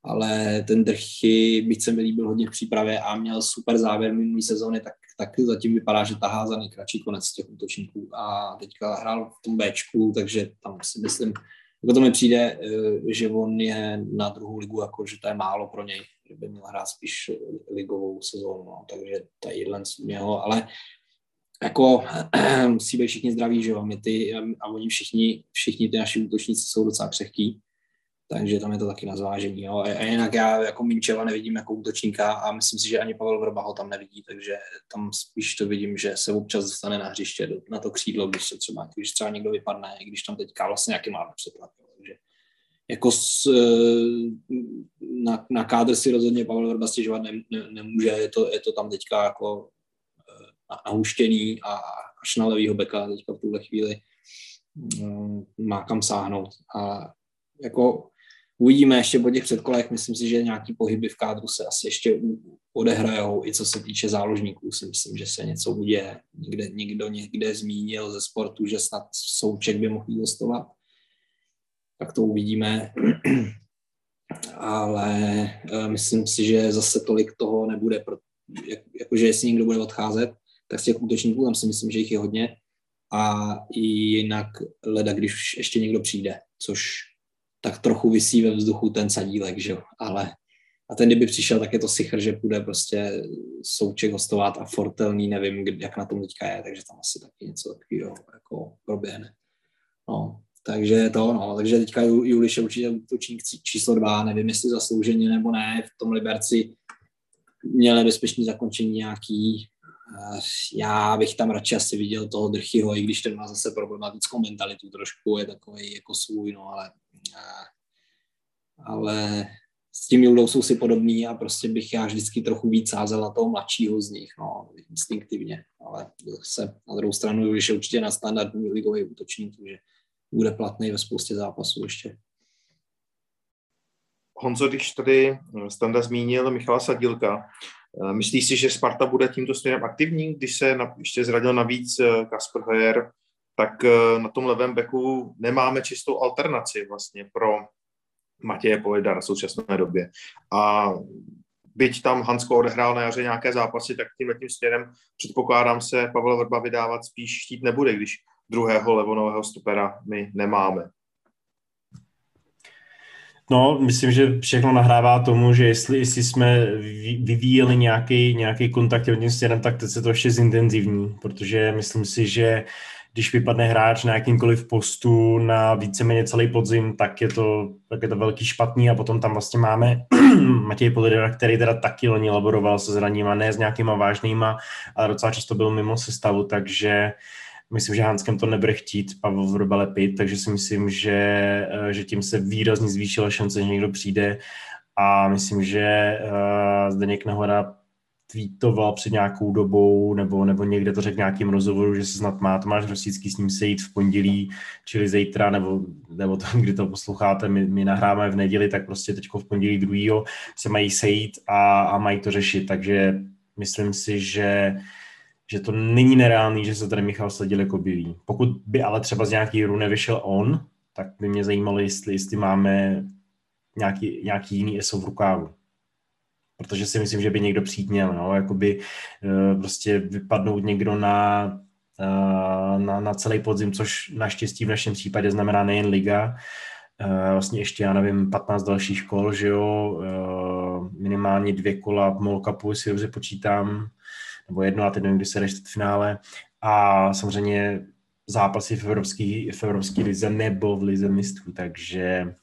Ale ten Drchy, byť se mi líbil hodně v přípravě a měl super závěr minulý sezóny, tak, tak zatím vypadá, že tahá za nejkratší konec těch útočníků a teďka hrál v tom Bčku, takže tam si myslím, jako to mi přijde, eh, že on je na druhou ligu, jako že to je málo pro něj že by měl hrát spíš ligovou sezónu, no, takže tadyhle mělo, ale jako musí být všichni zdraví, že jo, ty, a oni všichni, všichni ty naši útočníci jsou docela křehký, takže tam je to taky na zvážení. Jo. A jinak já jako Minčeva nevidím jako útočníka a myslím si, že ani Pavel Vrba ho tam nevidí, takže tam spíš to vidím, že se občas dostane na hřiště na to křídlo, když se třeba, když třeba někdo vypadne, když tam teďka vlastně nějaký má přetlak. Takže jako s, eh, na, na kádr si rozhodně Pavel Vrba stěžovat ne, ne, nemůže, je to, je to tam teďka jako eh, nahuštěný a až na levýho beka teďka v tuhle chvíli mm, má kam sáhnout. A jako uvidíme ještě po těch předkolech, myslím si, že nějaký pohyby v kádru se asi ještě odehrajou, i co se týče záložníků, si myslím, že se něco uděje. Někde, někdo někde zmínil ze sportu, že snad Souček by mohl dostovat tak to uvidíme. Ale eh, myslím si, že zase tolik toho nebude, jak, jakože jestli někdo bude odcházet, tak z těch útočníků tam si myslím, že jich je hodně a jinak leda, když ještě někdo přijde, což tak trochu vysí ve vzduchu ten sadílek, že jo, ale a ten, kdyby přišel, tak je to sichr, že půjde prostě souček hostovat a Fortelný, nevím, jak na tom teďka je, takže tam asi taky něco takového jako proběhne. No, takže to, no, takže teďka Juliš je určitě útočník číslo dva, nevím, jestli zaslouženě nebo ne, v tom Liberci měl nebezpečný zakončení nějaký, eh, já bych tam radši asi viděl toho Drchyho, i když ten má zase problematickou mentalitu trošku, je takový jako svůj, no ale, eh, ale s tím Judou jsou si podobný a prostě bych já vždycky trochu víc sázel na toho mladšího z nich, no, instinktivně, ale se na druhou stranu, když je určitě na standardní ligový útočník, takže bude platný ve spoustě zápasů ještě. Honzo, když tady Standa zmínil Michala Sadilka, eh, myslíš si, že Sparta bude tímto směrem aktivní, když se na, ještě zradil navíc eh, Kasper Hoyer, tak eh, na tom levém beku nemáme čistou alternaci vlastně pro Matěje Poledara v současné době. A byť tam Hansko odehrál na jaře nějaké zápasy, tak tím tím směrem předpokládám se Pavel Vrba vydávat spíš štít nebude, když druhého levonového stopera my nemáme. No, myslím, že všechno nahrává tomu, že jestli, jestli jsme vyvíjeli nějaký, nějaký kontakt tím směrem, tak teď se to ještě zintenzivní, protože myslím si, že když vypadne hráč na jakýmkoliv postu na víceméně celý podzim, tak je to, tak je to velký špatný a potom tam vlastně máme Matěj Polidera, který teda taky loni laboroval se zraníma, ne s nějakýma vážnýma, ale docela často byl mimo sestavu, takže myslím, že Hanskem to nebude chtít Pavel Vrba lepit, takže si myslím, že, eh, že tím se výrazně zvýšila šance, že někdo přijde. A myslím, že uh, Zdeněk Nahoda tweetoval před nějakou dobou, nebo, nebo někde to řekl nějakým rozhovoru, že se snad má Tomáš Rosický s ním sejít v pondělí, čili zítra, nebo, nebo to, kdy to posloucháte, my, my nahráme v neděli, tak prostě teď v pondělí druhýho se mají sejít a, a mají to řešit, takže myslím si, že že to není nereálný, že se tady Michal jako objeví. Pokud by ale třeba z nějaký hru nevyšel on, tak by mě zajímalo, jestli, jestli máme nějaký, nějaký jiný ESO v rukávu. Protože si myslím, že by někdo přijít měl, no, jakoby uh, prostě vypadnout někdo na, uh, na, na celý podzim, což naštěstí v našem případě znamená nejen liga, uh, vlastně ještě, já nevím, 15 dalších škol, že jo, minimálně dvě kola MOL Cupu, si dobře počítám, nebo jedno, a teď nevím, kdy se v finále, a samozřejmě zápasy v evropské v evropský lize nebo v lize mistrů, takže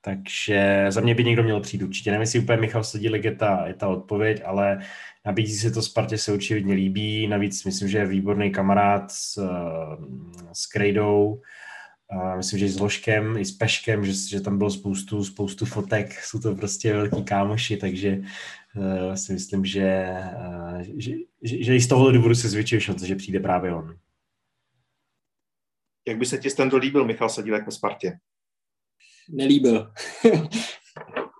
takže za mě by někdo měl přijít určitě. Nevím, jestli úplně Michal Sedílek je ta, je ta odpověď, ale nabízí se to Spartě se určitě líbí. Navíc myslím, že je výborný kamarád s, s Krejdou. myslím, že i s Ložkem, i s Peškem, že, že tam bylo spoustu, spoustu fotek. Jsou to prostě velký kámoši, takže uh, si myslím, že, uh, že, že, že i z tohohle důvodu se zvětšuje šance, že přijde právě on. Jak by se ti ten líbil, Michal Sadílek ve Spartě? nelíbil.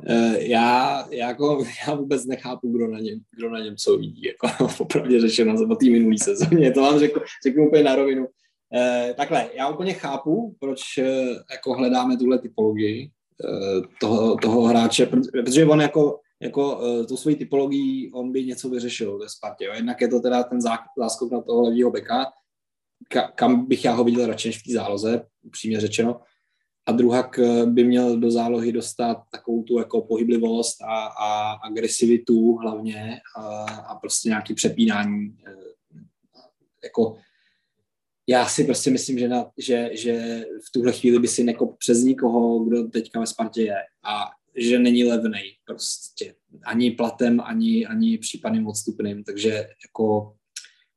Eh, já, já, jako, já vůbec nechápu, kdo na něm, kdo na něm co vidí, jako popravdě řečeno za té minulý sezóně, to vám řeknu, řeknu úplně na rovinu. Eh, takhle, já úplně chápu, proč eh, jako hledáme tuhle typologii eh, toho, toho hráče, protože on jako, jako eh, tu svoji typologii, on by něco vyřešil ve Spartě. Jo. Jednak je to teda ten záskok na toho levýho beka, ka, kam bych já ho viděl radši než v té záloze, upřímně řečeno a druhak eh, by měl do zálohy dostat takovou tu jako pohyblivost a, a agresivitu hlavně a, a prostě nějaký přepínání. Eh, jako já si prostě myslím, že, na, že, že v tuhle chvíli by si nekop přes nikoho, kdo teďka ve Spartě je a že není levný prostě. Ani platem, ani, ani případným odstupným, takže jako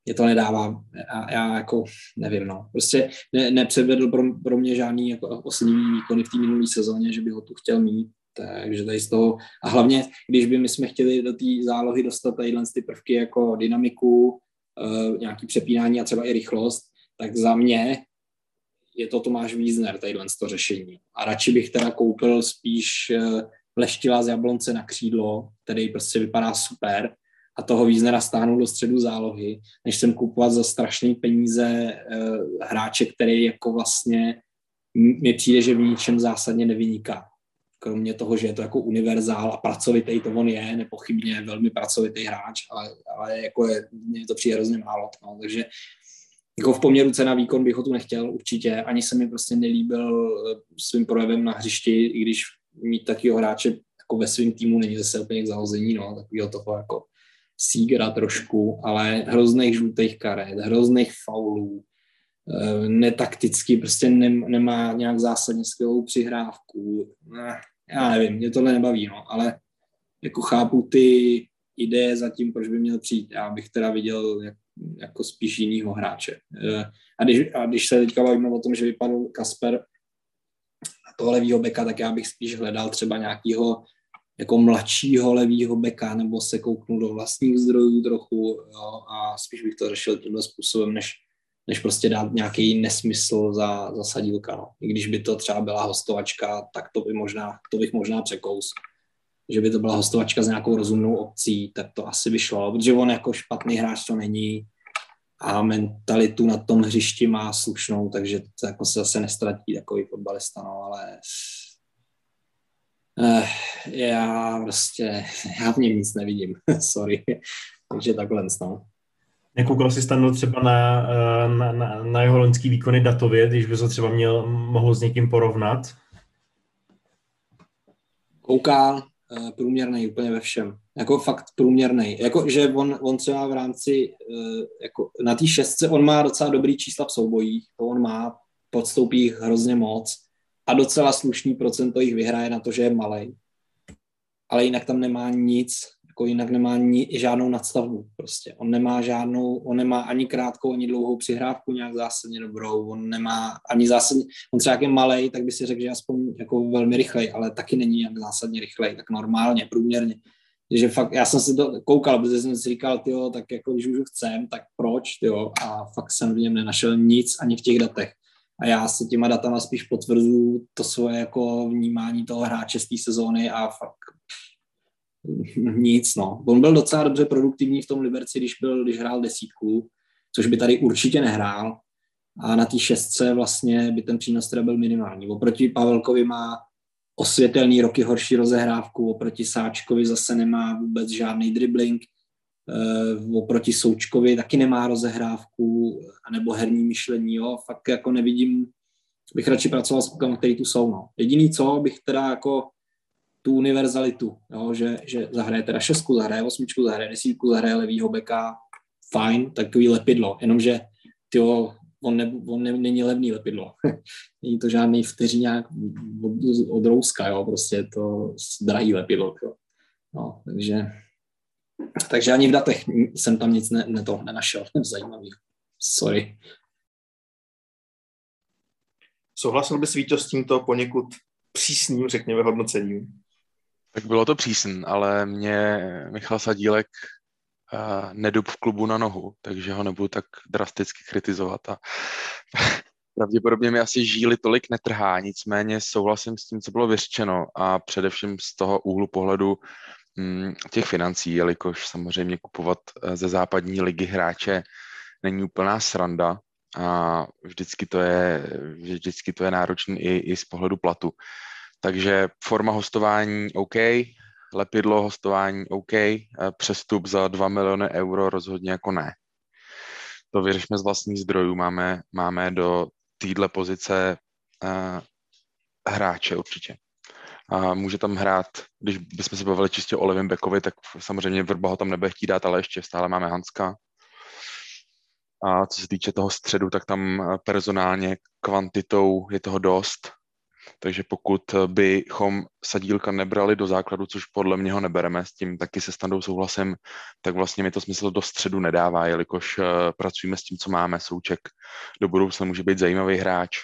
mě to nedává, já, já jako nevím, no. Prostě ne, nepředvedl pro, pro mě žádný jako oslivý výkony v té minulé sezóně, že by ho tu chtěl mít, takže tady z toho, a hlavně, když by my jsme chtěli do té zálohy dostat tadyhle ty prvky jako dynamiku, uh, nějaký přepínání a třeba i rychlost, tak za mě je to Tomáš Wiesner, tadyhle to řešení. A radši bych teda koupil spíš uh, leštila z Jablonce na křídlo, který prostě vypadá super, a toho Víznera stáhnout do středu zálohy, než jsem kupovat za strašné peníze uh, hráče, který jako vlastně mi přijde, že v ničem zásadně nevyniká. kromě toho, že je to jako univerzál a pracovitý, to on je, nepochybně velmi pracovitý hráč, ale, ale jako je, mně to přijde hrozně málo. No. Takže jako v poměru cena výkon bych ho tu nechtěl určitě, ani se mi prostě nelíbil eh, svým projevem na hřišti, i když mít takového hráče jako ve svém týmu není zase úplně k zahození, no, takového toho jako sígra trošku, ale hrozných žlutých karet, hrozných faulů, eh, netakticky, prostě nemá nějak zásadně skvělou přihrávku. Eh, já nevím, mě tohle nebaví, no, ale jako chápu ty ideje zatím, proč by měl přijít. Já bych teda viděl jak, jako spíš jinýho hráče. Eh, a když, a když se teďka bavíme o tom, že vypadl Kasper toho levýho beka, tak já bych spíš hledal třeba nějakého jako mladšího levýho beka, nebo se kouknu do vlastních zdrojů trochu jo, a spíš bych to řešil tímhle způsobem, než, než prostě dát nějaký nesmysl za, za sadílka. No. I když by to třeba byla hostovačka, tak to, by možná, to bych možná překous. Že by to byla hostovačka s nějakou rozumnou opcí, tak to asi by šlo, protože on jako špatný hráč to není a mentalitu na tom hřišti má slušnou, takže to jako se zase nestratí takový fotbalista, no, ale Uh, já prostě, já v něm nic nevidím, sorry. Takže takhle no. Nekoukal jsi tam třeba na, eh, na, na, na jeho loňský výkony datově, když by se třeba měl, mohl s někým porovnat? Koukal, uh, průměrný úplně ve všem. Jako fakt průměrný. Jako, že on, on třeba v rámci, uh, jako na té šestce, on má docela dobrý čísla v soubojích, to on má, podstoupí jich hrozně moc, a docela slušný procento jich vyhraje na to, že je malý. Ale jinak tam nemá nic, jako jinak nemá ni, žádnou nadstavbu prostě. On nemá žádnou, on nemá ani krátkou, ani dlouhou přihrávku nějak zásadně dobrou, on nemá ani zásadně, on třeba jak je malý, tak by si řekl, že aspoň jako velmi rychlej, ale taky není nějak zásadně rychlej, tak normálně, průměrně. Takže fakt, já jsem si to koukal, protože jsem si říkal, tyjo, tak jako když už chcem, tak proč, tyjo, a fakt jsem v něm nenašel nic ani v těch datech a já se těma datama spíš potvrzuju to svoje jako vnímání toho hráče z té sezóny a fakt nic, no. On byl docela dobře produktivní v tom Liberci, když, byl, když hrál desítku, což by tady určitě nehrál a na té šestce vlastně by ten přínos teda byl minimální. Oproti Pavelkovi má osvětelný roky horší rozehrávku, oproti Sáčkovi zase nemá vůbec žádný dribbling, uh, oproti Součkovi taky nemá rozehrávku nebo herní myšlení, jo, fakt jako nevidím, bych radši pracoval s klukama, který tu jsou, no. Jediný co, bych teda jako tu univerzalitu, jo, že, že zahraje teda šestku, zahraje osmičku, zahraje desítku, zahraje levýho beka, fajn, takový lepidlo, jenomže tyjo, on, ne, on ne, není levný lepidlo. není to žádný vteřiňák od, od rouska, jo, prostě je to drahý lepidlo, jo. No, takže takže ani v datech jsem tam nic ne, ne to nenašel zajímavého. Sorry. Souhlasil bys Víto s tímto poněkud přísným, řekněme, hodnocením? Tak bylo to přísn, ale mě Michal Sadílek nedub v klubu na nohu, takže ho nebudu tak drasticky kritizovat a pravděpodobně mi asi žíly tolik netrhá, nicméně souhlasím s tím, co bylo vyřčeno a především z toho úhlu pohledu Mm, těch financí, jelikož samozřejmě kupovat eh, ze západní ligy hráče není úplná sranda a vždycky to je, vždycky to je náročný i, i z pohledu platu. Takže forma hostování OK, lepidlo hostování OK, eh, přestup za 2 miliony euro rozhodně jako ne. To vyřešme z vlastních zdrojů. Máme, máme do téhle pozice uh, hráče určitě a může tam hrát, když bychom se bavili čistě o levém bekovi, tak samozřejmě Vrba ho tam nebude chtít dát, ale ještě stále máme Hanska. A co se týče toho středu, tak tam personálně kvantitou je toho dost. Takže pokud bychom sadílka nebrali do základu, což podle mě ho nebereme, s tím taky se standou souhlasem, tak vlastně mi to smysl do středu nedává, jelikož eh, pracujeme s tím, co máme. Souček do budoucna může být zajímavý hráč,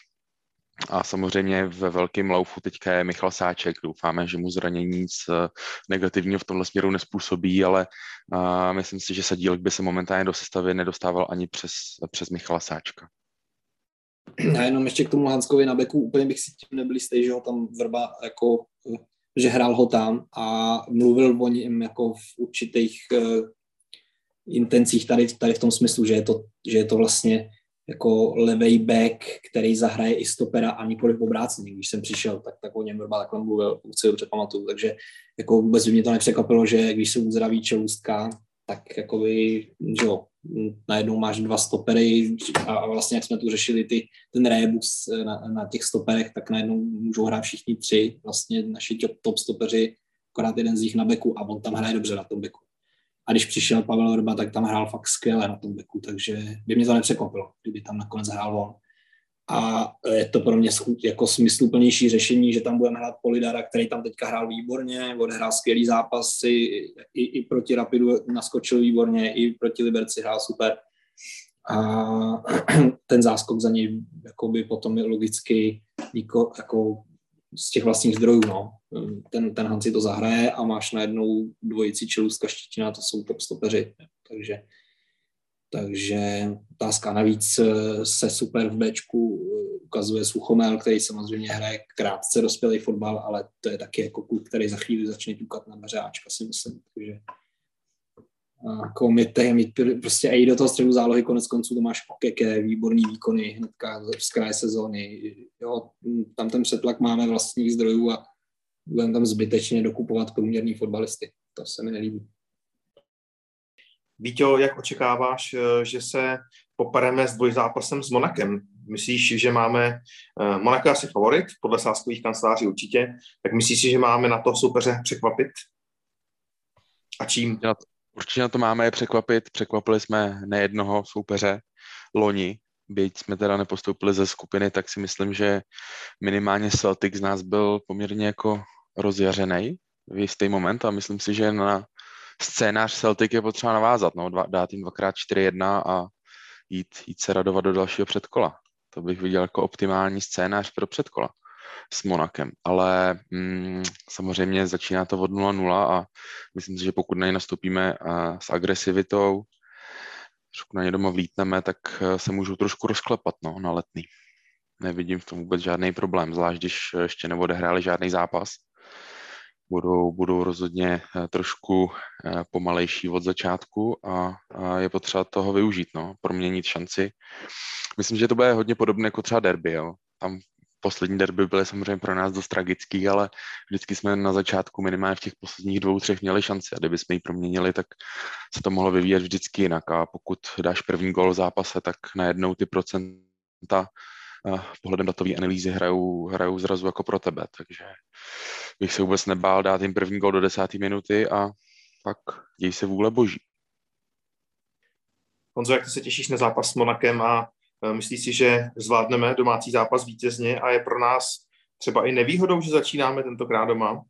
a samozřejmě ve velkém laufu teďka je Michal Sáček. Doufáme, že mu zranění nic eh, negativního v tomhle směru nespůsobí, ale myslím si, že Sadílek by se momentálně do sestavy nedostával ani přes, přes Michala Sáčka. Já jenom ještě k tomu Hanskovi na beku, úplně bych si tím nebyl jistý, že ho tam Vrba jako, že hrál ho tam a mluvil o něm jako v určitých uh, intencích tady, tady v tom smyslu, že je to, že je to vlastně jako levej back, který zahraje i stopera a nikoli v obrácení. Když jsem přišel, tak, tak o něm Vrba takhle mluvil, pokud si dobře pamatuju. Takže jako vůbec by mě to nepřekvapilo, že když se uzdraví čelůstka, tak jakoby, že jo, najednou máš dva stopery a vlastně jak jsme tu řešili ty, ten rebus na, na těch stoperech, tak najednou můžou hrát všichni tři, vlastně naši top stopeři, akorát jeden z nich na beku a on tam hraje dobře na tom beku. A když přišel Pavel Vrba, tak tam hrál fakt skvěle na tom beku, takže by mě to nepřekvapilo, kdyby tam nakonec hrál on. A je to pro mě jako smysluplnější řešení, že tam budeme hrát Polidara, který tam teďka hrál výborně, odehrál skvělý zápasy, i, i proti Rapidu naskočil výborně, i proti Liberci hrál super. A ten záskok za něj by potom je logicky jako, jako z těch vlastních zdrojů. No. Ten, ten Hansi to zahraje a máš najednou dvojici Čelůstka Štětina, to jsou top stopeři. Takže, takže otázka navíc eh, se super v Bčku eh, ukazuje Suchomel, který samozřejmě hraje krátce dospělý fotbal, ale to je taky jako kluk, který za chvíli začne ťukat na beřáčka, si myslím. Takže jako mít, mít prostě i do toho středu zálohy konec konců to máš Okeke, výborný výkony hnedka z kraje sezóny. Jo, tam ten přetlak máme vlastních zdrojů a budeme tam zbytečně dokupovat průměrný fotbalisty. To se mi nelíbí. Víťo, jak očekáváš, že se popereme s dvojzápasem s Monakem? Myslíš, že máme, eh, Monako asi favorit, podle sáskových kanceláří určitě, tak myslíš si, že máme na to soupeře překvapit? A čím? Určitě na to máme je překvapit. Překvapili jsme nejednoho soupeře loni, byť jsme teda nepostoupili ze skupiny, tak si myslím, že minimálně Celtic z nás byl poměrně jako rozjařený v jistý moment a myslím si, že na scénář Celtic je potřeba navázat, no, dva, dát jim dvakrát 4-1 a jít, jít se radovat do dalšího předkola. To bych viděl jako optimální scénář pro předkola s Monakem, ale mm, samozřejmě začíná to od 0-0 a myslím si, že pokud na ně nastoupíme a, s agresivitou, trošku na ně doma vlítneme, tak e, se můžou trošku rozklepat no, na letný. Nevidím v tom vůbec žádný problém, zvlášť když ještě neodehráli žádný zápas. Budou, budou rozhodně e, trošku e, pomalejší od začátku a, a je potřeba toho využít, no, proměnit šanci. Myslím, že to bude hodně podobné jako třeba derby, jo. Tam poslední derby byly samozřejmě pro nás dost tragický, ale vždycky jsme na začátku minimálně v těch posledních dvou, třech měli šanci a kdyby jsme ji proměnili, tak se to mohlo vyvíjet vždycky jinak a pokud dáš první gol v zápase, tak najednou ty procenta pohledem datové analýzy hrajou, hrajou zrazu jako pro tebe, takže bych se vůbec nebál dát jim první gol do desáté minuty a pak děj se vůle boží. Honzo, jak ty se těšíš na zápas s Monakem a Eh, myslí si, že zvládneme domácí zápas vítězně a je pro nás třeba i nevýhodou, že začínáme tentokrát doma?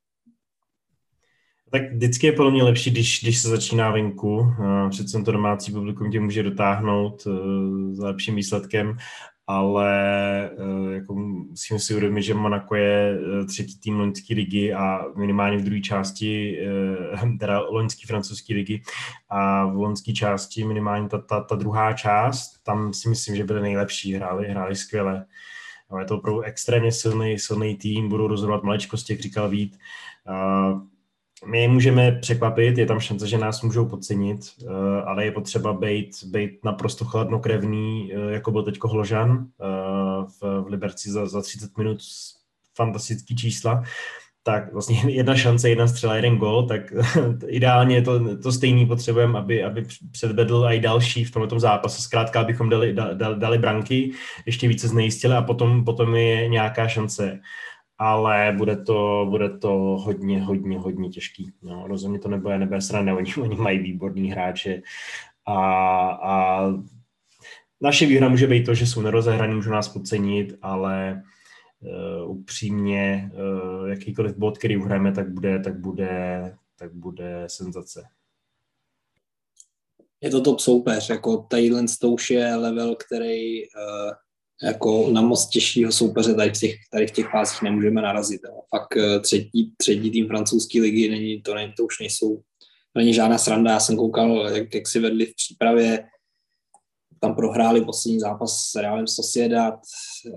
Tak vždycky je podle mě lepší, když, když se začíná venku. Eh, přece to domácí publikum tě může dotáhnout eh, za lepším výsledkem ale eh, jako musíme si uvědomit, že Monaco je eh, třetí tým loňské ligy a minimálně v druhé části, eh, teda loňské francouzské ligy. A v loňské části minimálně ta, ta, ta, druhá část, tam si myslím, že byly nejlepší, hráli, hráli skvěle. Ale je to opravdu extrémně silný, silný tým, budou rozhodovat maličkosti, jak říkal Vít my můžeme překvapit, je tam šance, že nás můžou podcenit, eh, ale je potřeba být, být naprosto chladnokrevný, eh, jako byl teď Hložan eh, v, v Liberci za, za 30 minut fantastický čísla, tak vlastně jedna šance, jedna střela, jeden gol, tak ideálně to, to stejný potřebujeme, aby, aby předvedl i další v tomto zápase. Zkrátka, abychom dali, dali, dali branky, ještě více znejistili a potom, potom je nějaká šance ale bude to, bude to hodně, hodně, hodně těžký. No, rozhodně to nebude nebe strany, oni, oni mají výborný hráče a, a naše výhra může být to, že jsou nerozehraní, můžou nás podcenit, ale uh, upřímně uh, jakýkoliv bod, který uhrajeme, tak bude, tak bude, tak bude senzace. Je to top soupeř, jako Thailand to už je level, který uh, jako na moc těžšího soupeře tady v těch, tady v těch fázích nemůžeme narazit. Jo. Fakt eh, třetí, třetí tým francouzské ligy, není, to, není, to už nejsou, to není žádná sranda. Já jsem koukal, jak, jak si vedli v přípravě, tam prohráli poslední zápas s Realem Sociedad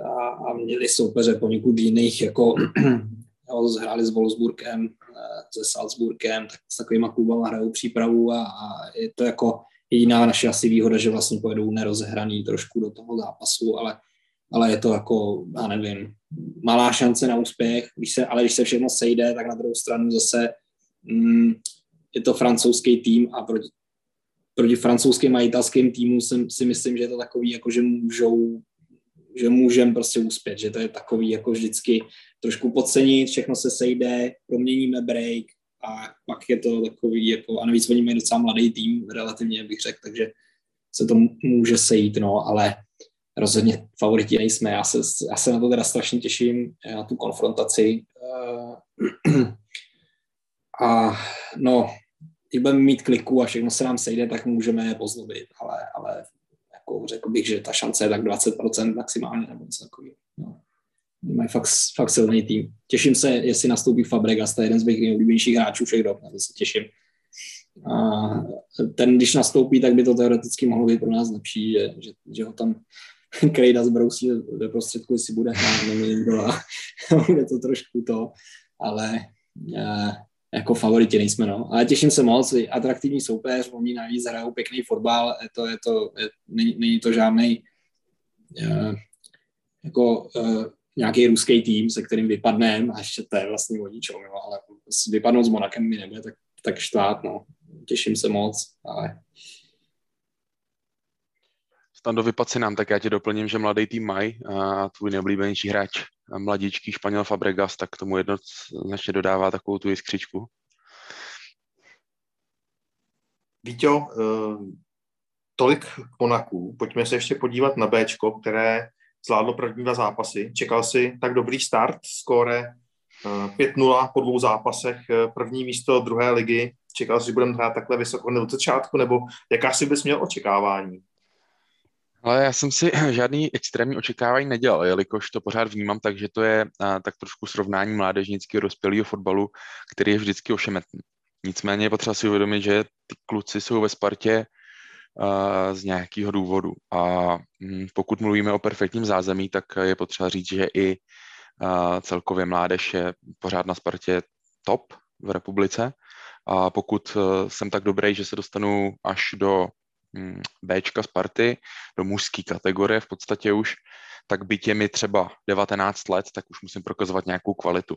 a, a měli soupeře poněkud jiných, jako jo, hráli s Wolfsburgem, eh, se Salzburgem, tak s takovýma klubama hrajou přípravu a, a je to jako jediná naše asi výhoda, že vlastně pojedou nerozehraný trošku do toho zápasu, ale, ale je to jako, já nevím, malá šance na úspěch, když se, ale když se všechno sejde, tak na druhou stranu zase mm, je to francouzský tým a proti, proti francouzským a italským týmům si myslím, že je to takový, jako že můžou že můžeme prostě uspět, že to je takový jako vždycky trošku podcenit, všechno se sejde, proměníme break a pak je to takový jako, a navíc oni mají docela mladý tým, relativně bych řekl, takže se to může sejít, no, ale rozhodně favoriti nejsme. Já se, já se na to teda strašně těším, na tu konfrontaci. Eh, a no, když budeme mít kliku a všechno se nám sejde, tak můžeme je pozlobit, ale, ale jako řekl bych, že ta šance je tak 20% maximálně nebo něco takového. No. Mají fakt, fakt silný tým. Těším se, jestli nastoupí Fabregas, to je jeden z mých nejoblíbenějších hráčů všech dob, na to se těším. A ten, když nastoupí, tak by to teoreticky mohlo být pro nás lepší, že, že, že ho tam Krejda zbrousí ve prostředku, jestli bude hrát nebo někdo a bude to trošku to, ale uh, jako favoriti nejsme, no. Ale těším se moc, atraktivní soupeř, oni navíc hrajou pěkný fotbal, je to, je to, je, není, není to žádný uh, jako uh, nějaký ruský tým, se kterým vypadneme, a ještě to je vlastně o ničom, jo, ale vypadnout s Monakem mi nebude tak, tak štát, no. Těším se moc, ale Stando, si nám, tak já tě doplním, že mladý tým mají a tvůj neoblíbenější hráč, mladíčký Španěl Fabregas, tak tomu jednoznačně dodává takovou tu jiskřičku. Víťo, eh, tolik k Monaku. Pojďme se ještě podívat na Bčko, které zvládlo první dva zápasy. Čekal si tak dobrý start, skóre 5-0 eh, po dvou zápasech, eh, první místo druhé ligy. Čekal jsi, že budeme hrát takhle vysoko od začátku, nebo jaká si bys měl očekávání? Ale já jsem si žádný extrémní očekávání nedělal, jelikož to pořád vnímám tak, že to je a, tak trošku srovnání mládežnického dospělého fotbalu, který je vždycky ošemetný. Nicméně je potřeba si uvědomit, že ty kluci jsou ve Spartě a, z nějakého důvodu. A m, hm, pokud mluvíme o perfektním zázemí, tak je potřeba říct, že i a, celkově mládež je pořád na Spartě top v republice. A pokud e, jsem tak dobrý, že se dostanu až do Mm, Bčka Sparty do mužské kategorie v podstatě už, tak byť je mi třeba 19 let, tak už musím prokazovat nějakou kvalitu.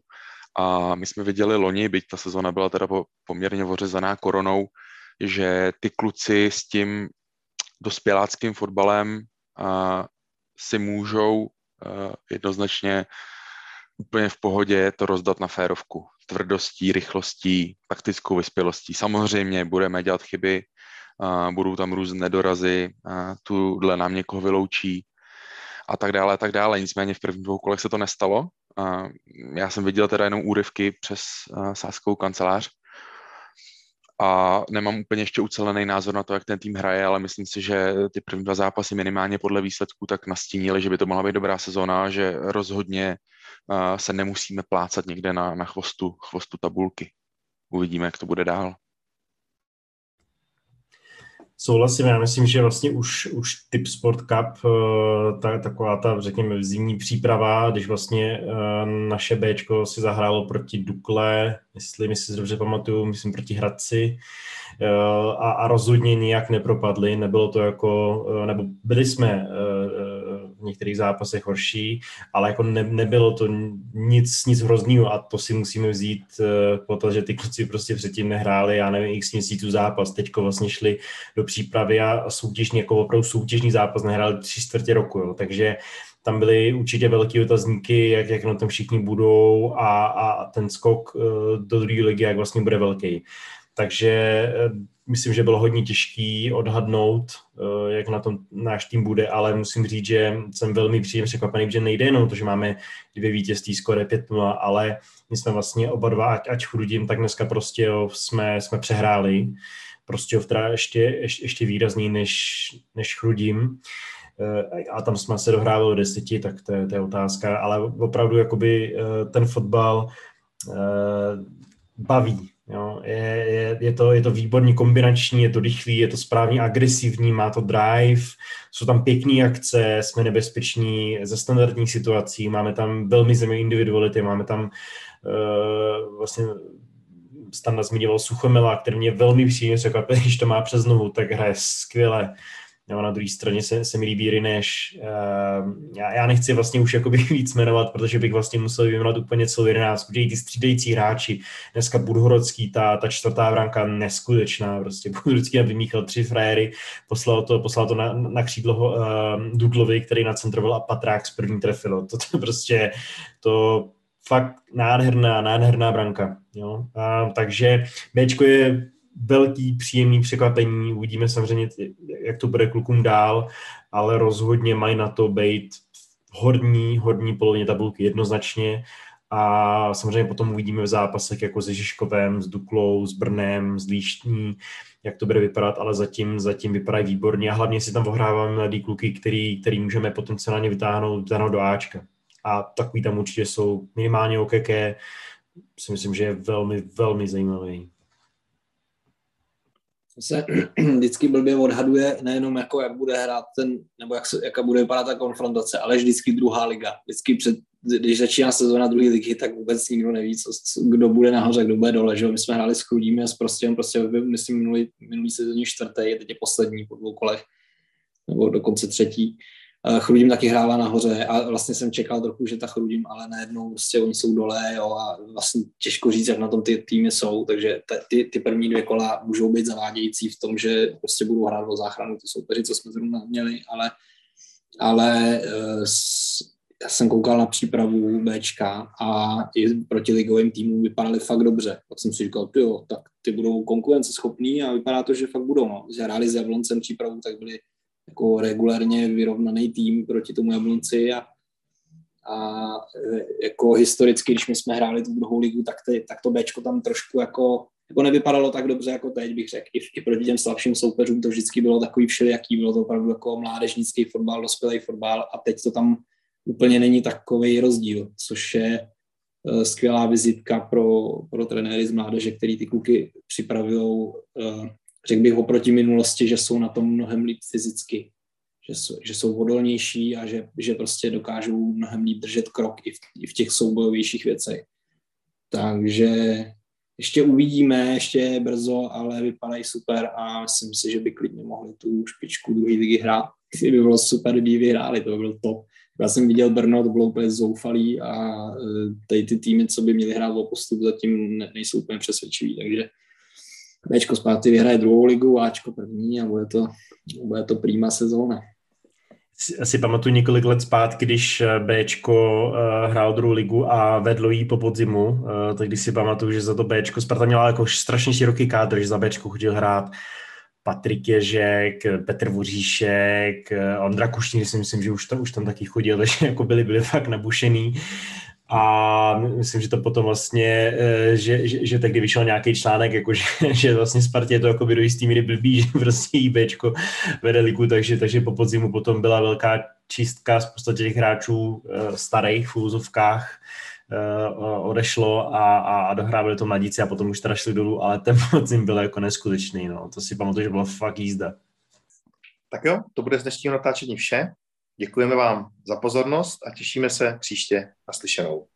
A my jsme viděli loni, byť ta sezona byla teda poměrně ořezaná koronou, že ty kluci s tím dospěláckým fotbalem a, si můžou a, jednoznačně úplně v pohodě to rozdat na férovku. Tvrdostí, rychlostí, taktickou vyspělostí. Samozřejmě budeme dělat chyby, budou tam různé nedorazy, tuhle nám někoho vyloučí a tak dále, a tak dále. Nicméně v prvních dvou kolech se to nestalo. Já jsem viděl teda jenom úryvky přes sáskou kancelář a nemám úplně ještě ucelený názor na to, jak ten tým hraje, ale myslím si, že ty první dva zápasy minimálně podle výsledků tak nastínily, že by to mohla být dobrá sezóna, že rozhodně se nemusíme plácat někde na, na chvostu, chvostu tabulky. Uvidíme, jak to bude dál. Souhlasím, já myslím, že vlastně už, už typ Sport Cup, eh, ta, taková ta, řekněme, zimní příprava, když vlastně eh, naše Bčko si zahrálo proti Dukle, jestli mi si dobře pamatuju, myslím proti Hradci, eh, a, a rozhodně nijak nepropadli, nebylo to jako, nebo byli jsme v některých zápasech horší, ale jako ne, nebylo to nic, nic hroznýho a to si musíme vzít po to, že ty kluci prostě předtím nehráli, já nevím, x měsíců zápas, teďko vlastně šli do přípravy a soutěžní, jako opravdu soutěžní zápas nehráli tři čtvrtě roku, jo. takže tam byly určitě velký otazníky, jak, jak na tom všichni budou a, a ten skok uh, do druhé ligy, jak vlastně bude velký. Takže uh, myslím, že bylo hodně těžký odhadnout, uh, jak na tom náš tým bude, ale musím říct, že jsem velmi příjemně překvapený, že nejde jenom to, že máme dvě vítězství, skoro 5-0, ale my jsme vlastně oba dva, ať, ať chrudím, tak dneska prostě jo, jsme, jsme přehráli. Prostě ještě, ještě, ještě výrazněji než, než chrudím eh, a tam jsme se dohrávali do deseti, tak to je, to je otázka, ale opravdu jakoby eh, ten fotbal eh, baví. Jo. Je, je, je, to, je to výborně kombinační, je to rychlý, je to správně agresivní, má to drive, jsou tam pěkné akce, jsme nebezpeční ze standardních situací, máme tam velmi země individuality, máme tam uh, vlastně Standa zmiňoval Suchomila, který mě velmi příjemně překvapil, když to má přes nohu, tak hraje skvěle. No, na druhé straně se, se mi líbí Rineš. Uh, já, já, nechci vlastně už jakoby víc jmenovat, protože bych vlastně musel vyjmenovat úplně celou 11, protože ty střídající hráči, dneska Budhorodský, ta, ta čtvrtá branka neskutečná, prostě Budhorodský vymíchal tři frajery, poslal to, poslal to na, na křídlo uh, Dudlovi, který nacentroval a Patrák z první trefilo. To, to prostě, to fakt nádherná, nádherná branka. Jo? A, takže Bčko je velký, příjemný překvapení. Uvidíme samozřejmě, jak to bude klukům dál, ale rozhodně mají na to být horní, horní polovině tabulky jednoznačně. A samozřejmě potom uvidíme v zápasech jako se Žižkovem, s Duklou, s Brnem, s Líštní, jak to bude vypadat, ale zatím, zatím vypadají výborně a hlavně si tam ohráváme mladý kluky, který, který můžeme potenciálně vytáhnout, vytáhnout do Ačka. A takový tam určitě jsou minimálně OKK, si myslím, že je velmi, velmi zajímavý se vždycky blbě odhaduje nejenom jako jak bude hrát ten, nebo jak se, jaká bude vypadat ta konfrontace, ale vždycky druhá liga. Vždycky před, když začíná sezóna druhé ligy, tak vůbec nikdo neví, co, kdo bude nahoře, kdo bude dole. Že? My jsme hráli s Chrudím a s Prostěm, prostě myslím minulý, minulý sezóně čtvrtý, teď je poslední po dvou kolech, nebo dokonce třetí. Chrudim taky hrává nahoře a vlastně jsem čekal trochu, že ta Chrudim, ale najednou prostě oni jsou dole jo, a vlastně těžko říct, jak na tom ty týmy jsou, takže ty, ty první dvě kola můžou být zavádějící v tom, že prostě budou hrát o záchranu ty soupeři, co jsme zrovna měli, ale, ale eh, já jsem koukal na přípravu Bčka a i proti ligovým týmům vypadali fakt dobře. Tak jsem si říkal, jo, tak ty budou konkurenceschopní a vypadá to, že fakt budou. No. Hráli s Jabloncem přípravu, tak byli jako regulérně vyrovnaný tým proti tomu Jablonci a, a jako historicky, když my jsme hráli tu druhou ligu, tak, ty, tak to Bčko tam trošku jako, jako nevypadalo tak dobře jako teď, bych řekl. I, I proti těm slabším soupeřům to vždycky bylo takový všelijaký, bylo to opravdu jako mládežnický fotbal, dospělý fotbal a teď to tam úplně není takový rozdíl, což je e, skvělá vizitka pro, pro trenéry z mládeže, který ty kluky připravují e, řekl bych oproti minulosti, že jsou na tom mnohem líp fyzicky, že jsou, že jsou odolnější a že, že prostě dokážou mnohem líp držet krok i v, i v těch soubojovějších věcech. Takže ještě uvidíme, ještě brzo, ale vypadají super a myslím si, že by klidně mohli tu špičku druhé ligy hrát. Kdyby bylo super, kdyby vyhráli, to by byl top. Já jsem viděl Brno, to bylo úplně zoufalý a e, tady ty týmy, co by měly hrát o postup, zatím nejsou úplně přesvědčivý, takže Bčko zpátky vyhraje druhou ligu, Ačko první a bude to, bude to prýma sezóna. Asi pamatuju několik let zpátky, když eh, Bčko uh, hrál druhou ligu a vedlo jí po podzimu, uh, tak když si pamatuju, že za to Bčko Sparta měla jako strašně široký kádr, že za Bčko chodil hrát Patrik Ježek, Petr Voříšek, Ondra Kušník, si myslím, že už tam, už tam taky chodil, takže jako byli, byli fakt nabušený. A myslím, že to potom vlastně, eh, že, že, že tehdy vyšel nějaký článek, jako že, že vlastně Spartě je to jako by do jistý míry blbý, že prostě IBčko vede ligu, takže, takže po podzimu potom byla velká čistka z podstatě těch hráčů eh, starých v úzovkách, eh, odešlo a, a dohrávali to mladíci a potom už teda šli dolů, ale ten podzim byl jako neskutečný, no. To si pamatuju, že byla fakt jízda. Tak jo, to bude z dnešního natáčení vše. Děkujeme vám za pozornost a těšíme se příště na slyšenou.